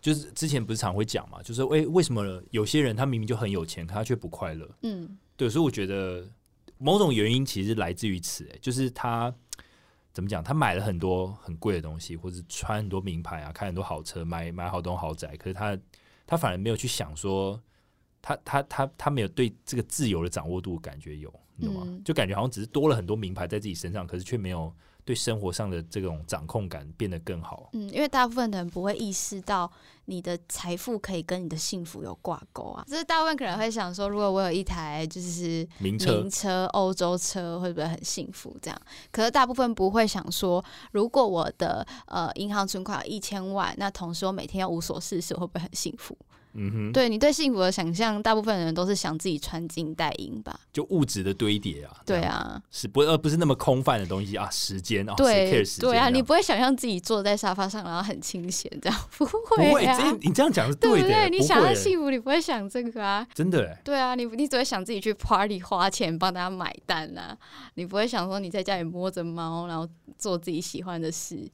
就是之前不是常会讲嘛，就是哎，为什么有些人他明明就很有钱，他却不快乐？嗯，对，所以我觉得某种原因其实来自于此，哎，就是他怎么讲，他买了很多很贵的东西，或者穿很多名牌啊，开很多好车，买买好多豪宅，可是他他反而没有去想说，他他他他没有对这个自由的掌握度感觉有，你懂吗？就感觉好像只是多了很多名牌在自己身上，可是却没有。对生活上的这种掌控感变得更好。嗯，因为大部分的人不会意识到你的财富可以跟你的幸福有挂钩啊。就是大部分可能会想说，如果我有一台就是名车、名车、欧洲车，会不会很幸福？这样，可是大部分不会想说，如果我的呃银行存款有一千万，那同时我每天要无所事事，会不会很幸福？嗯哼，对你对幸福的想象，大部分人都是想自己穿金戴银吧？就物质的堆叠啊。对啊，是不而不是那么空泛的东西啊？时间啊，对对啊，你不会想象自己坐在沙发上，然后很清闲这样，不会啊？你这样讲是对的，你想要幸福，你不会想这个啊？真的？对啊，你你只会想自己去 party 花钱帮大家买单啊，你不会想说你在家里摸着猫，然后做自己喜欢的事。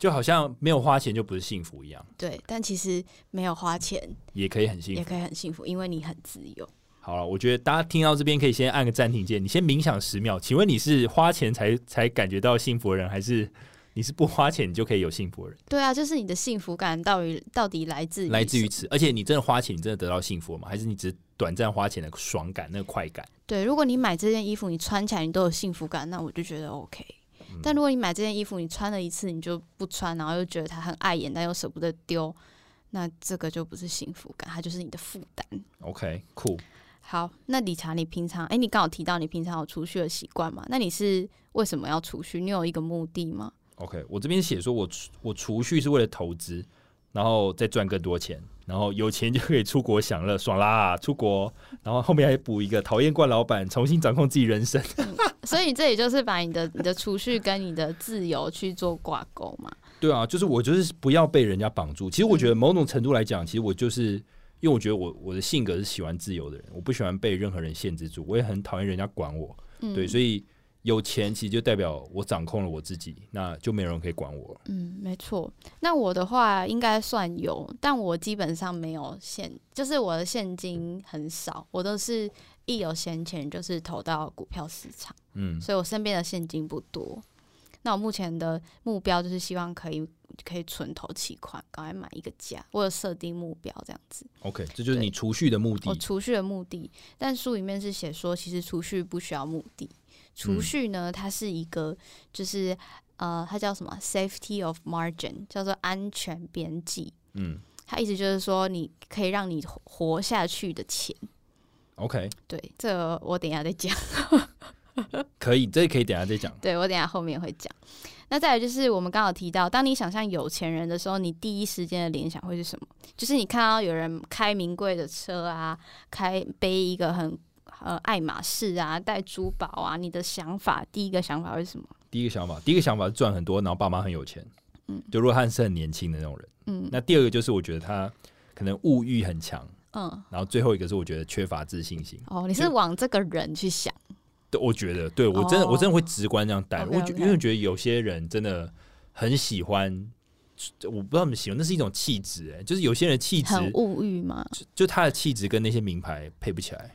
就好像没有花钱就不是幸福一样。对，但其实没有花钱也可以很幸福，也可以很幸福，因为你很自由。好了，我觉得大家听到这边可以先按个暂停键，你先冥想十秒。请问你是花钱才才感觉到幸福的人，还是你是不花钱你就可以有幸福的人？对啊，就是你的幸福感到底到底来自来自于此，而且你真的花钱，你真的得到幸福吗？还是你只是短暂花钱的爽感，那个快感？对，如果你买这件衣服，你穿起来你都有幸福感，那我就觉得 OK。但如果你买这件衣服，你穿了一次你就不穿，然后又觉得它很碍眼，但又舍不得丢，那这个就不是幸福感，它就是你的负担。OK，酷。好，那理查，你平常哎，你刚好提到你平常有储蓄的习惯嘛？那你是为什么要储蓄？你有一个目的吗？OK，我这边写说我我储蓄是为了投资，然后再赚更多钱。然后有钱就可以出国享乐，爽啦！出国，然后后面还补一个讨厌惯老板，重新掌控自己人生。所以你这也就是把你的你的储蓄跟你的自由去做挂钩嘛？对啊，就是我就是不要被人家绑住。其实我觉得某种程度来讲，其实我就是因为我觉得我我的性格是喜欢自由的人，我不喜欢被任何人限制住，我也很讨厌人家管我。对，所以。有钱其实就代表我掌控了我自己，那就没有人可以管我了。嗯，没错。那我的话应该算有，但我基本上没有现，就是我的现金很少，我都是一有闲钱就是投到股票市场。嗯，所以我身边的现金不多。那我目前的目标就是希望可以可以存投期款，赶快买一个家。我有设定目标这样子。OK，这就是你储蓄的目的。我储蓄的目的，但书里面是写说，其实储蓄不需要目的。储蓄呢，它是一个，就是呃，它叫什么？Safety of margin，叫做安全边际。嗯，它意思就是说，你可以让你活下去的钱。OK，对，这我等下再讲。可以，这可以等下再讲。对我等下后面会讲。那再来就是我们刚好提到，当你想象有钱人的时候，你第一时间的联想会是什么？就是你看到有人开名贵的车啊，开背一个很。呃，爱马仕啊，戴珠宝啊，你的想法，第一个想法是什么？第一个想法，第一个想法是赚很多，然后爸妈很有钱。嗯，就如果他是很年轻的那种人。嗯，那第二个就是我觉得他可能物欲很强。嗯，然后最后一个是我觉得缺乏自信心。哦，你是往这个人去想？对，我觉得，对我真的，我真的会直观这样带。我觉，因为觉得有些人真的很喜欢，我不知道怎么形容，那是一种气质，哎，就是有些人气质物欲嘛，就他的气质跟那些名牌配不起来。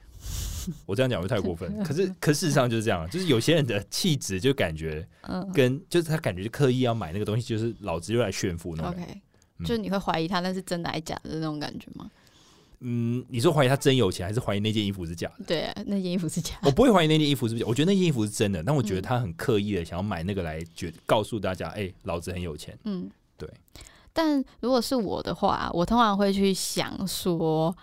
我这样讲会太过分，可是，可事实上就是这样，就是有些人的气质就感觉，嗯，跟就是他感觉刻意要买那个东西，就是老子又来炫富那种。OK，就是你会怀疑他那是真的还是假的那种感觉吗？嗯，你说怀疑他真有钱，还是怀疑那件衣服是假的？对，那件衣服是假的。我不会怀疑那件衣服是不假，我觉得那件衣服是真的，但我觉得他很刻意的想要买那个来，觉告诉大家，哎，老子很有钱。嗯，对。但如果是我的话，我通常会去想说。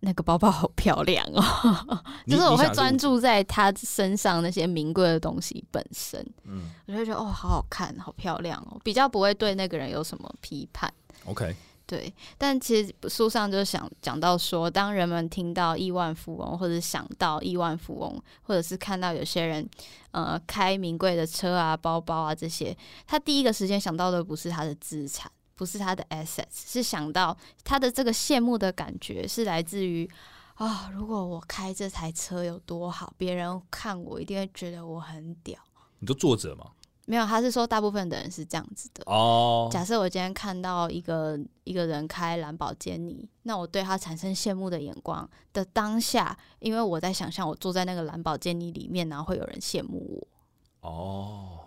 那个包包好漂亮哦，就是我会专注在他身上那些名贵的东西本身，嗯，我就会觉得哦，好好看，好漂亮哦，比较不会对那个人有什么批判。OK，对，但其实书上就想讲到说，当人们听到亿万富翁，或者想到亿万富翁，或者是看到有些人呃开名贵的车啊、包包啊这些，他第一个时间想到的不是他的资产。不是他的 assets，是想到他的这个羡慕的感觉是来自于啊，如果我开这台车有多好，别人看我一定会觉得我很屌。你就作者吗？没有，他是说大部分的人是这样子的哦。假设我今天看到一个一个人开兰博基尼，那我对他产生羡慕的眼光的当下，因为我在想象我坐在那个兰博基尼里面，然后会有人羡慕我。哦，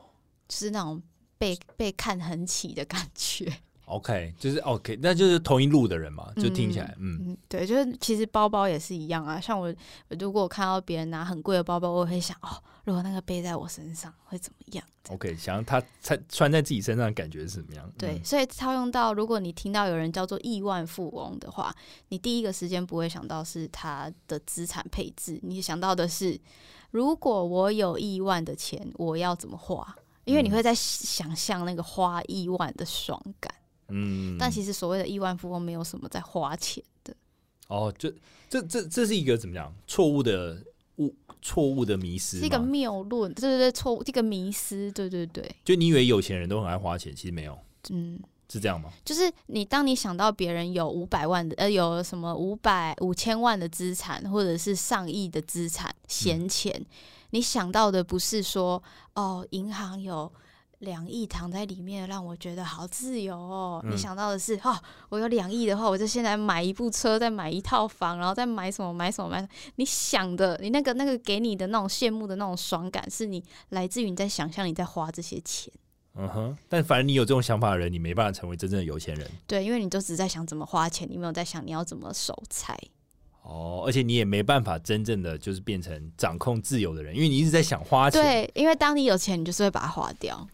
就是那种被被看很起的感觉。OK，就是 OK，那就是同一路的人嘛，就听起来，嗯，对，就是其实包包也是一样啊。像我，如果我看到别人拿很贵的包包，我会想，哦，如果那个背在我身上会怎么样？OK，想他穿穿在自己身上的感觉是怎么样？对，所以套用到，如果你听到有人叫做亿万富翁的话，你第一个时间不会想到是他的资产配置，你想到的是，如果我有亿万的钱，我要怎么花？因为你会在想象那个花亿万的爽感。嗯，但其实所谓的亿万富翁没有什么在花钱的。哦，这这这这是一个怎么讲？错误的误错误的迷失，是一个谬论，对对对，错误这个迷失，对对对。就你以为有钱人都很爱花钱，其实没有，嗯，是这样吗？就是你当你想到别人有五百万的，呃，有什么五百五千万的资产，或者是上亿的资产闲钱，你想到的不是说哦，银行有。两亿躺在里面，让我觉得好自由哦。你想到的是，哦，我有两亿的话，我就现在买一部车，再买一套房，然后再买什么买什么买什么。你想的，你那个那个给你的那种羡慕的那种爽感，是你来自于你在想象你在花这些钱。嗯哼，但反正你有这种想法的人，你没办法成为真正的有钱人。对，因为你都只在想怎么花钱，你没有在想你要怎么守财。哦，而且你也没办法真正的就是变成掌控自由的人，因为你一直在想花钱。对，因为当你有钱，你就是会把它花掉。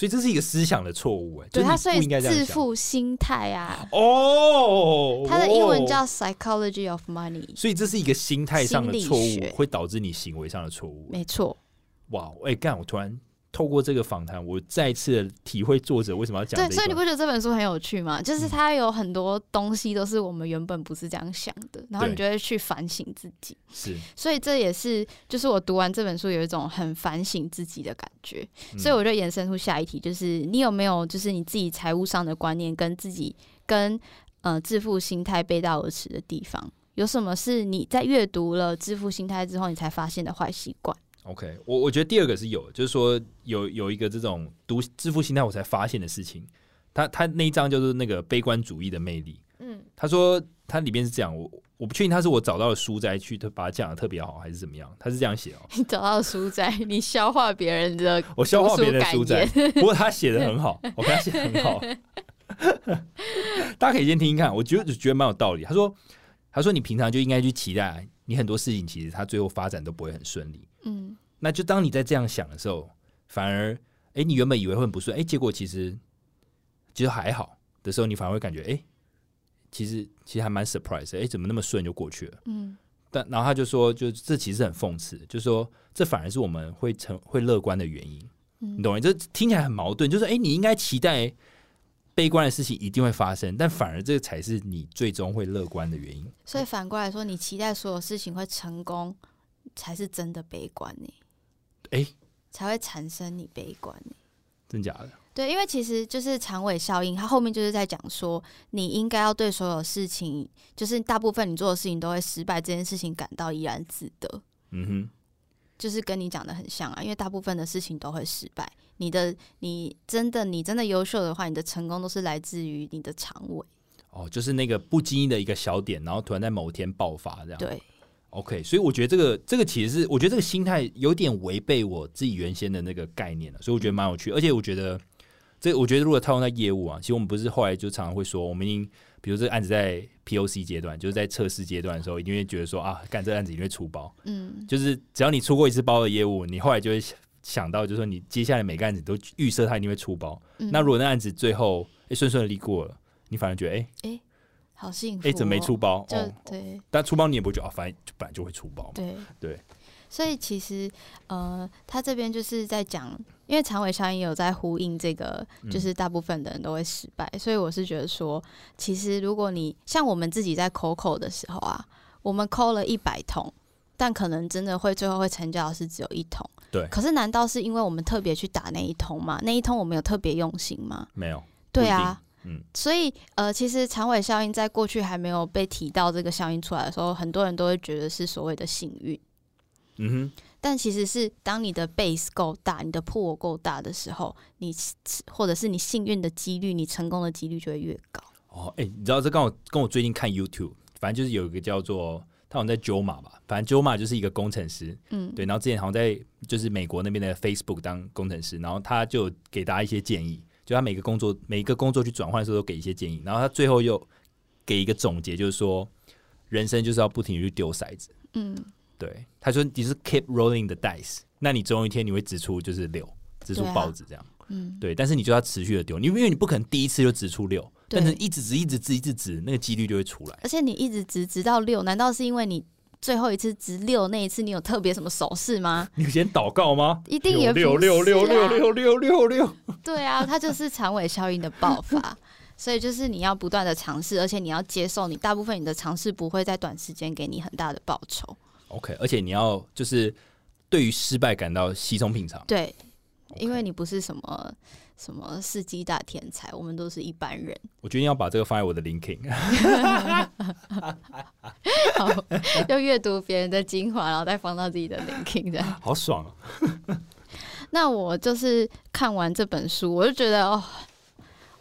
所以这是一个思想的错误，哎，对他所以自负心态啊，哦，它的英文叫 psychology of money，所以这是一个心态上的错误，会导致你行为上的错误，没错。哇，哎，干，我突然。透过这个访谈，我再次的体会作者为什么要讲。对，所以你不觉得这本书很有趣吗？就是它有很多东西都是我们原本不是这样想的，然后你就会去反省自己。是，所以这也是就是我读完这本书有一种很反省自己的感觉。所以我就延伸出下一题，就是你有没有就是你自己财务上的观念跟自己跟呃致富心态背道而驰的地方？有什么是你在阅读了致富心态之后你才发现的坏习惯？OK，我我觉得第二个是有，就是说有有一个这种读致富心态，我才发现的事情。他他那一章就是那个悲观主义的魅力。嗯，他说他里面是这样，我我不确定他是我找到了书斋去，他把它讲的特别好，还是怎么样？他是这样写哦。你找到书斋，你消化别人的，我消化别人的书斋。不过他写的很好，我看他写的很好。大家可以先听听看，我觉得觉得蛮有道理。他说他说你平常就应该去期待，你很多事情其实他最后发展都不会很顺利。嗯。那就当你在这样想的时候，反而，哎，你原本以为会很不顺，哎，结果其实其实还好的时候，你反而会感觉，哎，其实其实还蛮 surprise，哎，怎么那么顺就过去了？嗯。但然后他就说，就这其实很讽刺，就是说这反而是我们会成会乐观的原因。你懂吗？这听起来很矛盾，就是哎，你应该期待悲观的事情一定会发生，但反而这个才是你最终会乐观的原因。所以反过来说，你期待所有事情会成功，才是真的悲观呢？哎，才会产生你悲观真假的？对，因为其实就是长尾效应，它后面就是在讲说，你应该要对所有事情，就是大部分你做的事情都会失败，这件事情感到怡然自得。嗯哼，就是跟你讲的很像啊，因为大部分的事情都会失败。你的，你真的，你真的优秀的话，你的成功都是来自于你的长尾。哦，就是那个不经意的一个小点，然后突然在某一天爆发，这样对。OK，所以我觉得这个这个其实是，我觉得这个心态有点违背我自己原先的那个概念了，所以我觉得蛮有趣。而且我觉得，这我觉得如果套用在业务啊，其实我们不是后来就常常会说，我们已经比如这个案子在 POC 阶段，就是在测试阶段的时候，一定会觉得说啊，干这个案子一定会出包。嗯，就是只要你出过一次包的业务，你后来就会想到，就是说你接下来每个案子都预设它一定会出包。那如果那案子最后哎顺顺利过了，你反而觉得哎哎。好幸福！哎，怎么没出包？就对，但出包你也不会觉得啊，反正本来就会出包。对对，所以其实呃，他这边就是在讲，因为长尾效应有在呼应这个，就是大部分的人都会失败。所以我是觉得说，其实如果你像我们自己在口口的时候啊，我们扣了一百桶，但可能真的会最后会成交的是只有一桶。对。可是难道是因为我们特别去打那一桶吗？那一桶我们有特别用心吗？没有。对啊。嗯，所以呃，其实长尾效应在过去还没有被提到这个效应出来的时候，很多人都会觉得是所谓的幸运。嗯哼，但其实是当你的 base 够大，你的破够大的时候，你或者是你幸运的几率，你成功的几率就会越高。哦，哎，你知道这跟我跟我最近看 YouTube，反正就是有一个叫做他好像在 Joma 吧，反正 Joma 就是一个工程师，嗯，对，然后之前好像在就是美国那边的 Facebook 当工程师，然后他就给大家一些建议。就他每个工作每一个工作去转换的时候都给一些建议，然后他最后又给一个总结，就是说人生就是要不停去丢骰子。嗯，对，他说你是 keep rolling the dice，那你总有一天你会指出就是六，指出豹子这样。嗯，对，但是你就要持续的丢，你因为你不可能第一次就指出六，但是一直指一直指一直指，那个几率就会出来。而且你一直指直到六，难道是因为你最后一次值六那一次你有特别什么手势吗？你先祷告吗？一定也六六六六六六六六。对啊，它就是长尾效应的爆发，所以就是你要不断的尝试，而且你要接受你大部分你的尝试不会在短时间给你很大的报酬。OK，而且你要就是对于失败感到稀松平常。对。因为你不是什么什么世纪大天才，我们都是一般人。我决定要把这个放在我的 linking，好，要阅读别人的精华，然后再放到自己的 linking 的，好爽啊！那我就是看完这本书，我就觉得哦。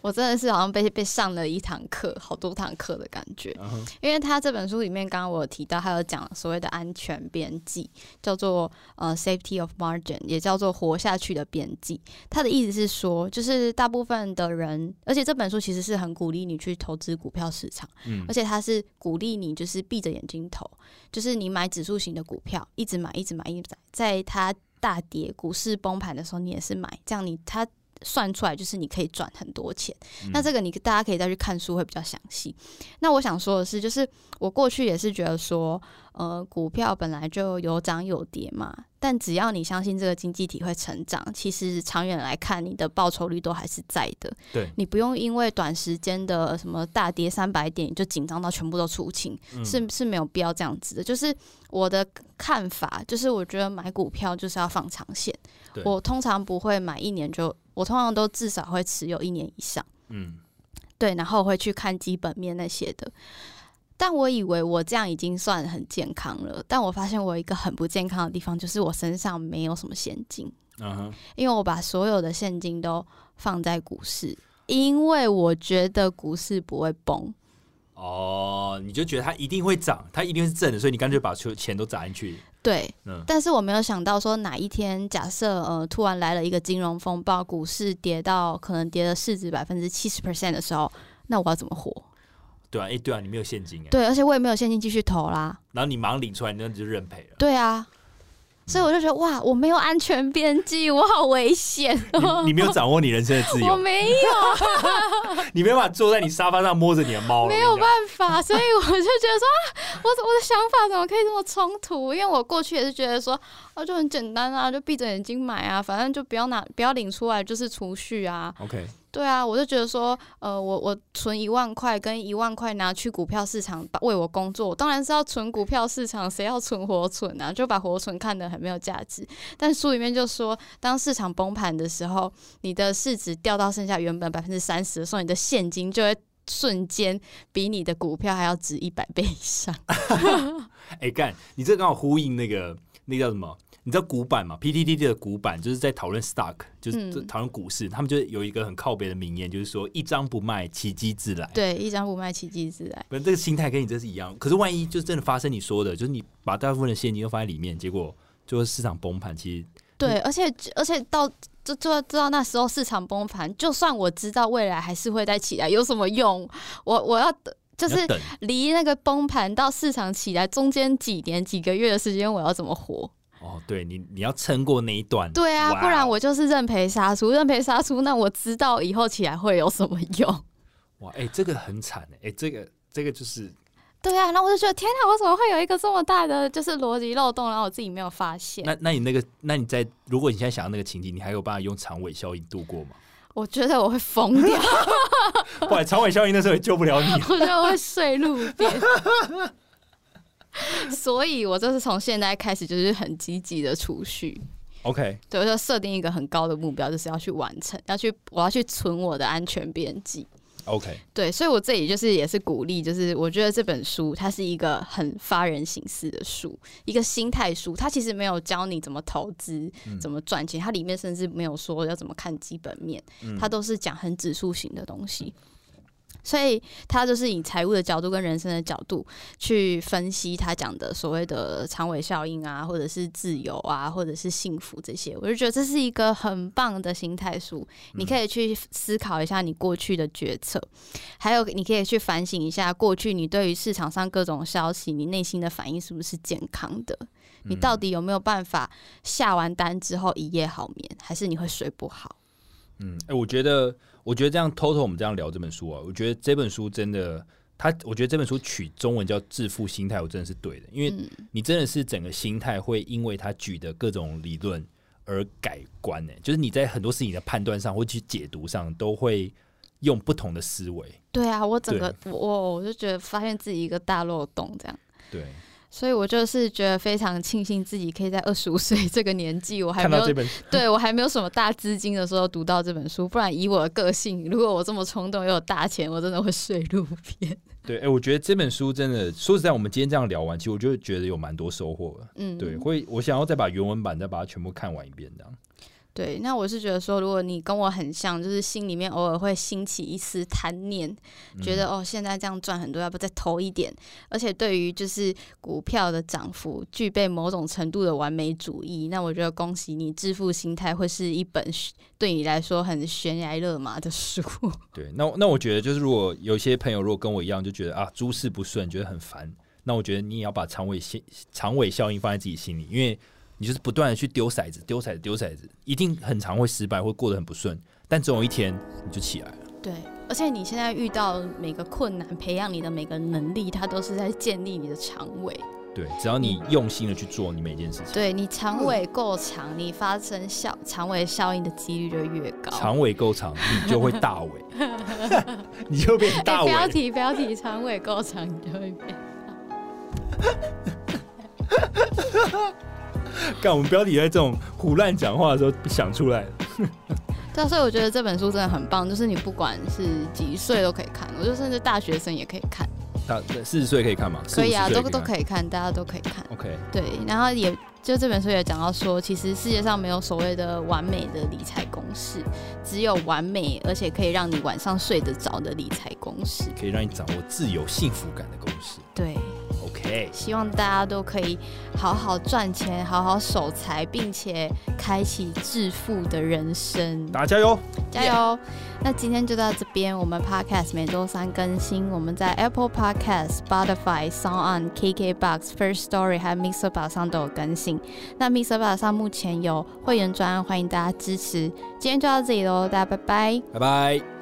我真的是好像被被上了一堂课，好多堂课的感觉。因为他这本书里面，刚刚我有提到，他有讲所谓的安全边际，叫做呃 safety of margin，也叫做活下去的边际。他的意思是说，就是大部分的人，而且这本书其实是很鼓励你去投资股票市场，而且他是鼓励你就是闭着眼睛投，就是你买指数型的股票，一直买，一直买，一直买，在它大跌、股市崩盘的时候，你也是买，这样你他。算出来就是你可以赚很多钱，那这个你大家可以再去看书会比较详细。那我想说的是，就是我过去也是觉得说，呃，股票本来就有涨有跌嘛，但只要你相信这个经济体会成长，其实长远来看，你的报酬率都还是在的。对，你不用因为短时间的什么大跌三百点就紧张到全部都出清，是是没有必要这样子的。就是我的看法，就是我觉得买股票就是要放长线。我通常不会买一年就。我通常都至少会持有一年以上，嗯，对，然后会去看基本面那些的。但我以为我这样已经算很健康了，但我发现我一个很不健康的地方就是我身上没有什么现金，嗯哼，因为我把所有的现金都放在股市，因为我觉得股市不会崩。哦，你就觉得它一定会涨，它一定是正的，所以你干脆把钱钱都砸进去。对，嗯但是我没有想到说哪一天，假设呃突然来了一个金融风暴，股市跌到可能跌了市值百分之七十 percent 的时候，那我要怎么活？对啊，哎，对啊，你没有现金，对，而且我也没有现金继续投啦。然后你马上领出来，那你就认赔了。对啊。所以我就觉得哇，我没有安全边际，我好危险。你没有掌握你人生的自由，我没有。你没办法坐在你沙发上摸着你的猫，没有办法。所以我就觉得说啊，我我的想法怎么可以这么冲突？因为我过去也是觉得说，哦，就很简单啊，就闭着眼睛买啊，反正就不要拿，不要领出来，就是储蓄啊。OK。对啊，我就觉得说，呃，我我存一万块跟一万块拿去股票市场为我工作，当然是要存股票市场，谁要存活存啊？就把活存看得很没有价值。但书里面就说，当市场崩盘的时候，你的市值掉到剩下原本百分之三十的时候，你的现金就会瞬间比你的股票还要值一百倍以上。哎，干，你这刚好呼应那个那叫什么？你知道古板嘛？PTT 的古板就是在讨论 stock，就是讨论股市。他们就有一个很靠北的名言，就是说一张不卖，奇迹自来。对，一张不卖，奇迹自来。不，这个心态跟你这是一样。可是万一就真的发生你说的，就是你把大部分的现金都放在里面，结果就是市场崩盘，其实对，而且而且到就就知道那时候市场崩盘，就算我知道未来还是会再起来，有什么用？我我要就是离那个崩盘到市场起来中间几年几个月的时间，我要怎么活？哦，对你，你要撑过那一段。对啊，不然我就是认赔杀出，认赔杀出，那我知道以后起来会有什么用？哇，哎，这个很惨哎，这个这个就是，对啊，那我就觉得天哪，我怎么会有一个这么大的就是逻辑漏洞，然后我自己没有发现？那那你那个，那你在如果你现在想到那个情景，你还有办法用长尾效应度过吗？我觉得我会疯掉。哇，长尾效应那时候也救不了你，我觉得我会睡路边。所以，我就是从现在开始就是很积极的储蓄。OK，对，我就设定一个很高的目标，就是要去完成，要去，我要去存我的安全边际。OK，对，所以我这里就是也是鼓励，就是我觉得这本书它是一个很发人省思的书，一个心态书。它其实没有教你怎么投资、怎么赚钱，它里面甚至没有说要怎么看基本面，它都是讲很指数型的东西。所以他就是以财务的角度跟人生的角度去分析他讲的所谓的长尾效应啊，或者是自由啊，或者是幸福这些，我就觉得这是一个很棒的心态书。你可以去思考一下你过去的决策，还有你可以去反省一下过去你对于市场上各种消息，你内心的反应是不是健康的？你到底有没有办法下完单之后一夜好眠，还是你会睡不好？嗯，哎，我觉得。我觉得这样偷偷我们这样聊这本书啊，我觉得这本书真的，他我觉得这本书取中文叫“致富心态”，我真的是对的，因为你真的是整个心态会因为他举的各种理论而改观呢。就是你在很多事情的判断上或去解读上，都会用不同的思维。对啊，我整个我我就觉得发现自己一个大漏洞这样。对。所以我就是觉得非常庆幸自己可以在二十五岁这个年纪，我还没有对我还没有什么大资金的时候读到这本书。不然以我的个性，如果我这么冲动又有大钱，我真的会睡路边。对，哎，我觉得这本书真的，说实在，我们今天这样聊完，其实我就觉得有蛮多收获的。嗯，对，会我想要再把原文版再把它全部看完一遍，这样。对，那我是觉得说，如果你跟我很像，就是心里面偶尔会兴起一丝贪念，觉得哦，现在这样赚很多，要不再投一点？而且对于就是股票的涨幅具备某种程度的完美主义，那我觉得恭喜你，致富心态会是一本对你来说很悬崖勒马的书。对，那那我觉得就是如果有些朋友如果跟我一样，就觉得啊诸事不顺，觉得很烦，那我觉得你也要把长尾心长尾效应放在自己心里，因为。你就是不断的去丢骰子，丢骰子，丢骰子，一定很长会失败，会过得很不顺，但总有一天你就起来了。对，而且你现在遇到每个困难，培养你的每个能力，它都是在建立你的长尾。对，只要你用心的去做你每件事情，对你长尾够长，你发生效长尾效应的几率就越高。长尾够长，你就会大尾，你就变大尾。不要提，不要提，长尾够长，你就会变大。干，我们标题在这种胡乱讲话的时候想出来的。对啊，所以我觉得这本书真的很棒，就是你不管是几岁都可以看，我就甚至大学生也可以看。大四十岁可以看吗？可以啊，都都可以看，大家都可以看。OK。对，然后也就这本书也讲到说，其实世界上没有所谓的完美的理财公式，只有完美而且可以让你晚上睡得着的理财公式，可以让你掌握自由幸福感的公式。对。OK，希望大家都可以好好赚钱，好好守财，并且开启致富的人生。大家加油，加油！那今天就到这边。我们 Podcast 每周三更新，我们在 Apple Podcast、Spotify、Sound On、KKBox、First Story 还有 Mixer Bar 上都有更新。那 Mixer Bar 上目前有会员专案，欢迎大家支持。今天就到这里喽，大家拜拜，拜拜。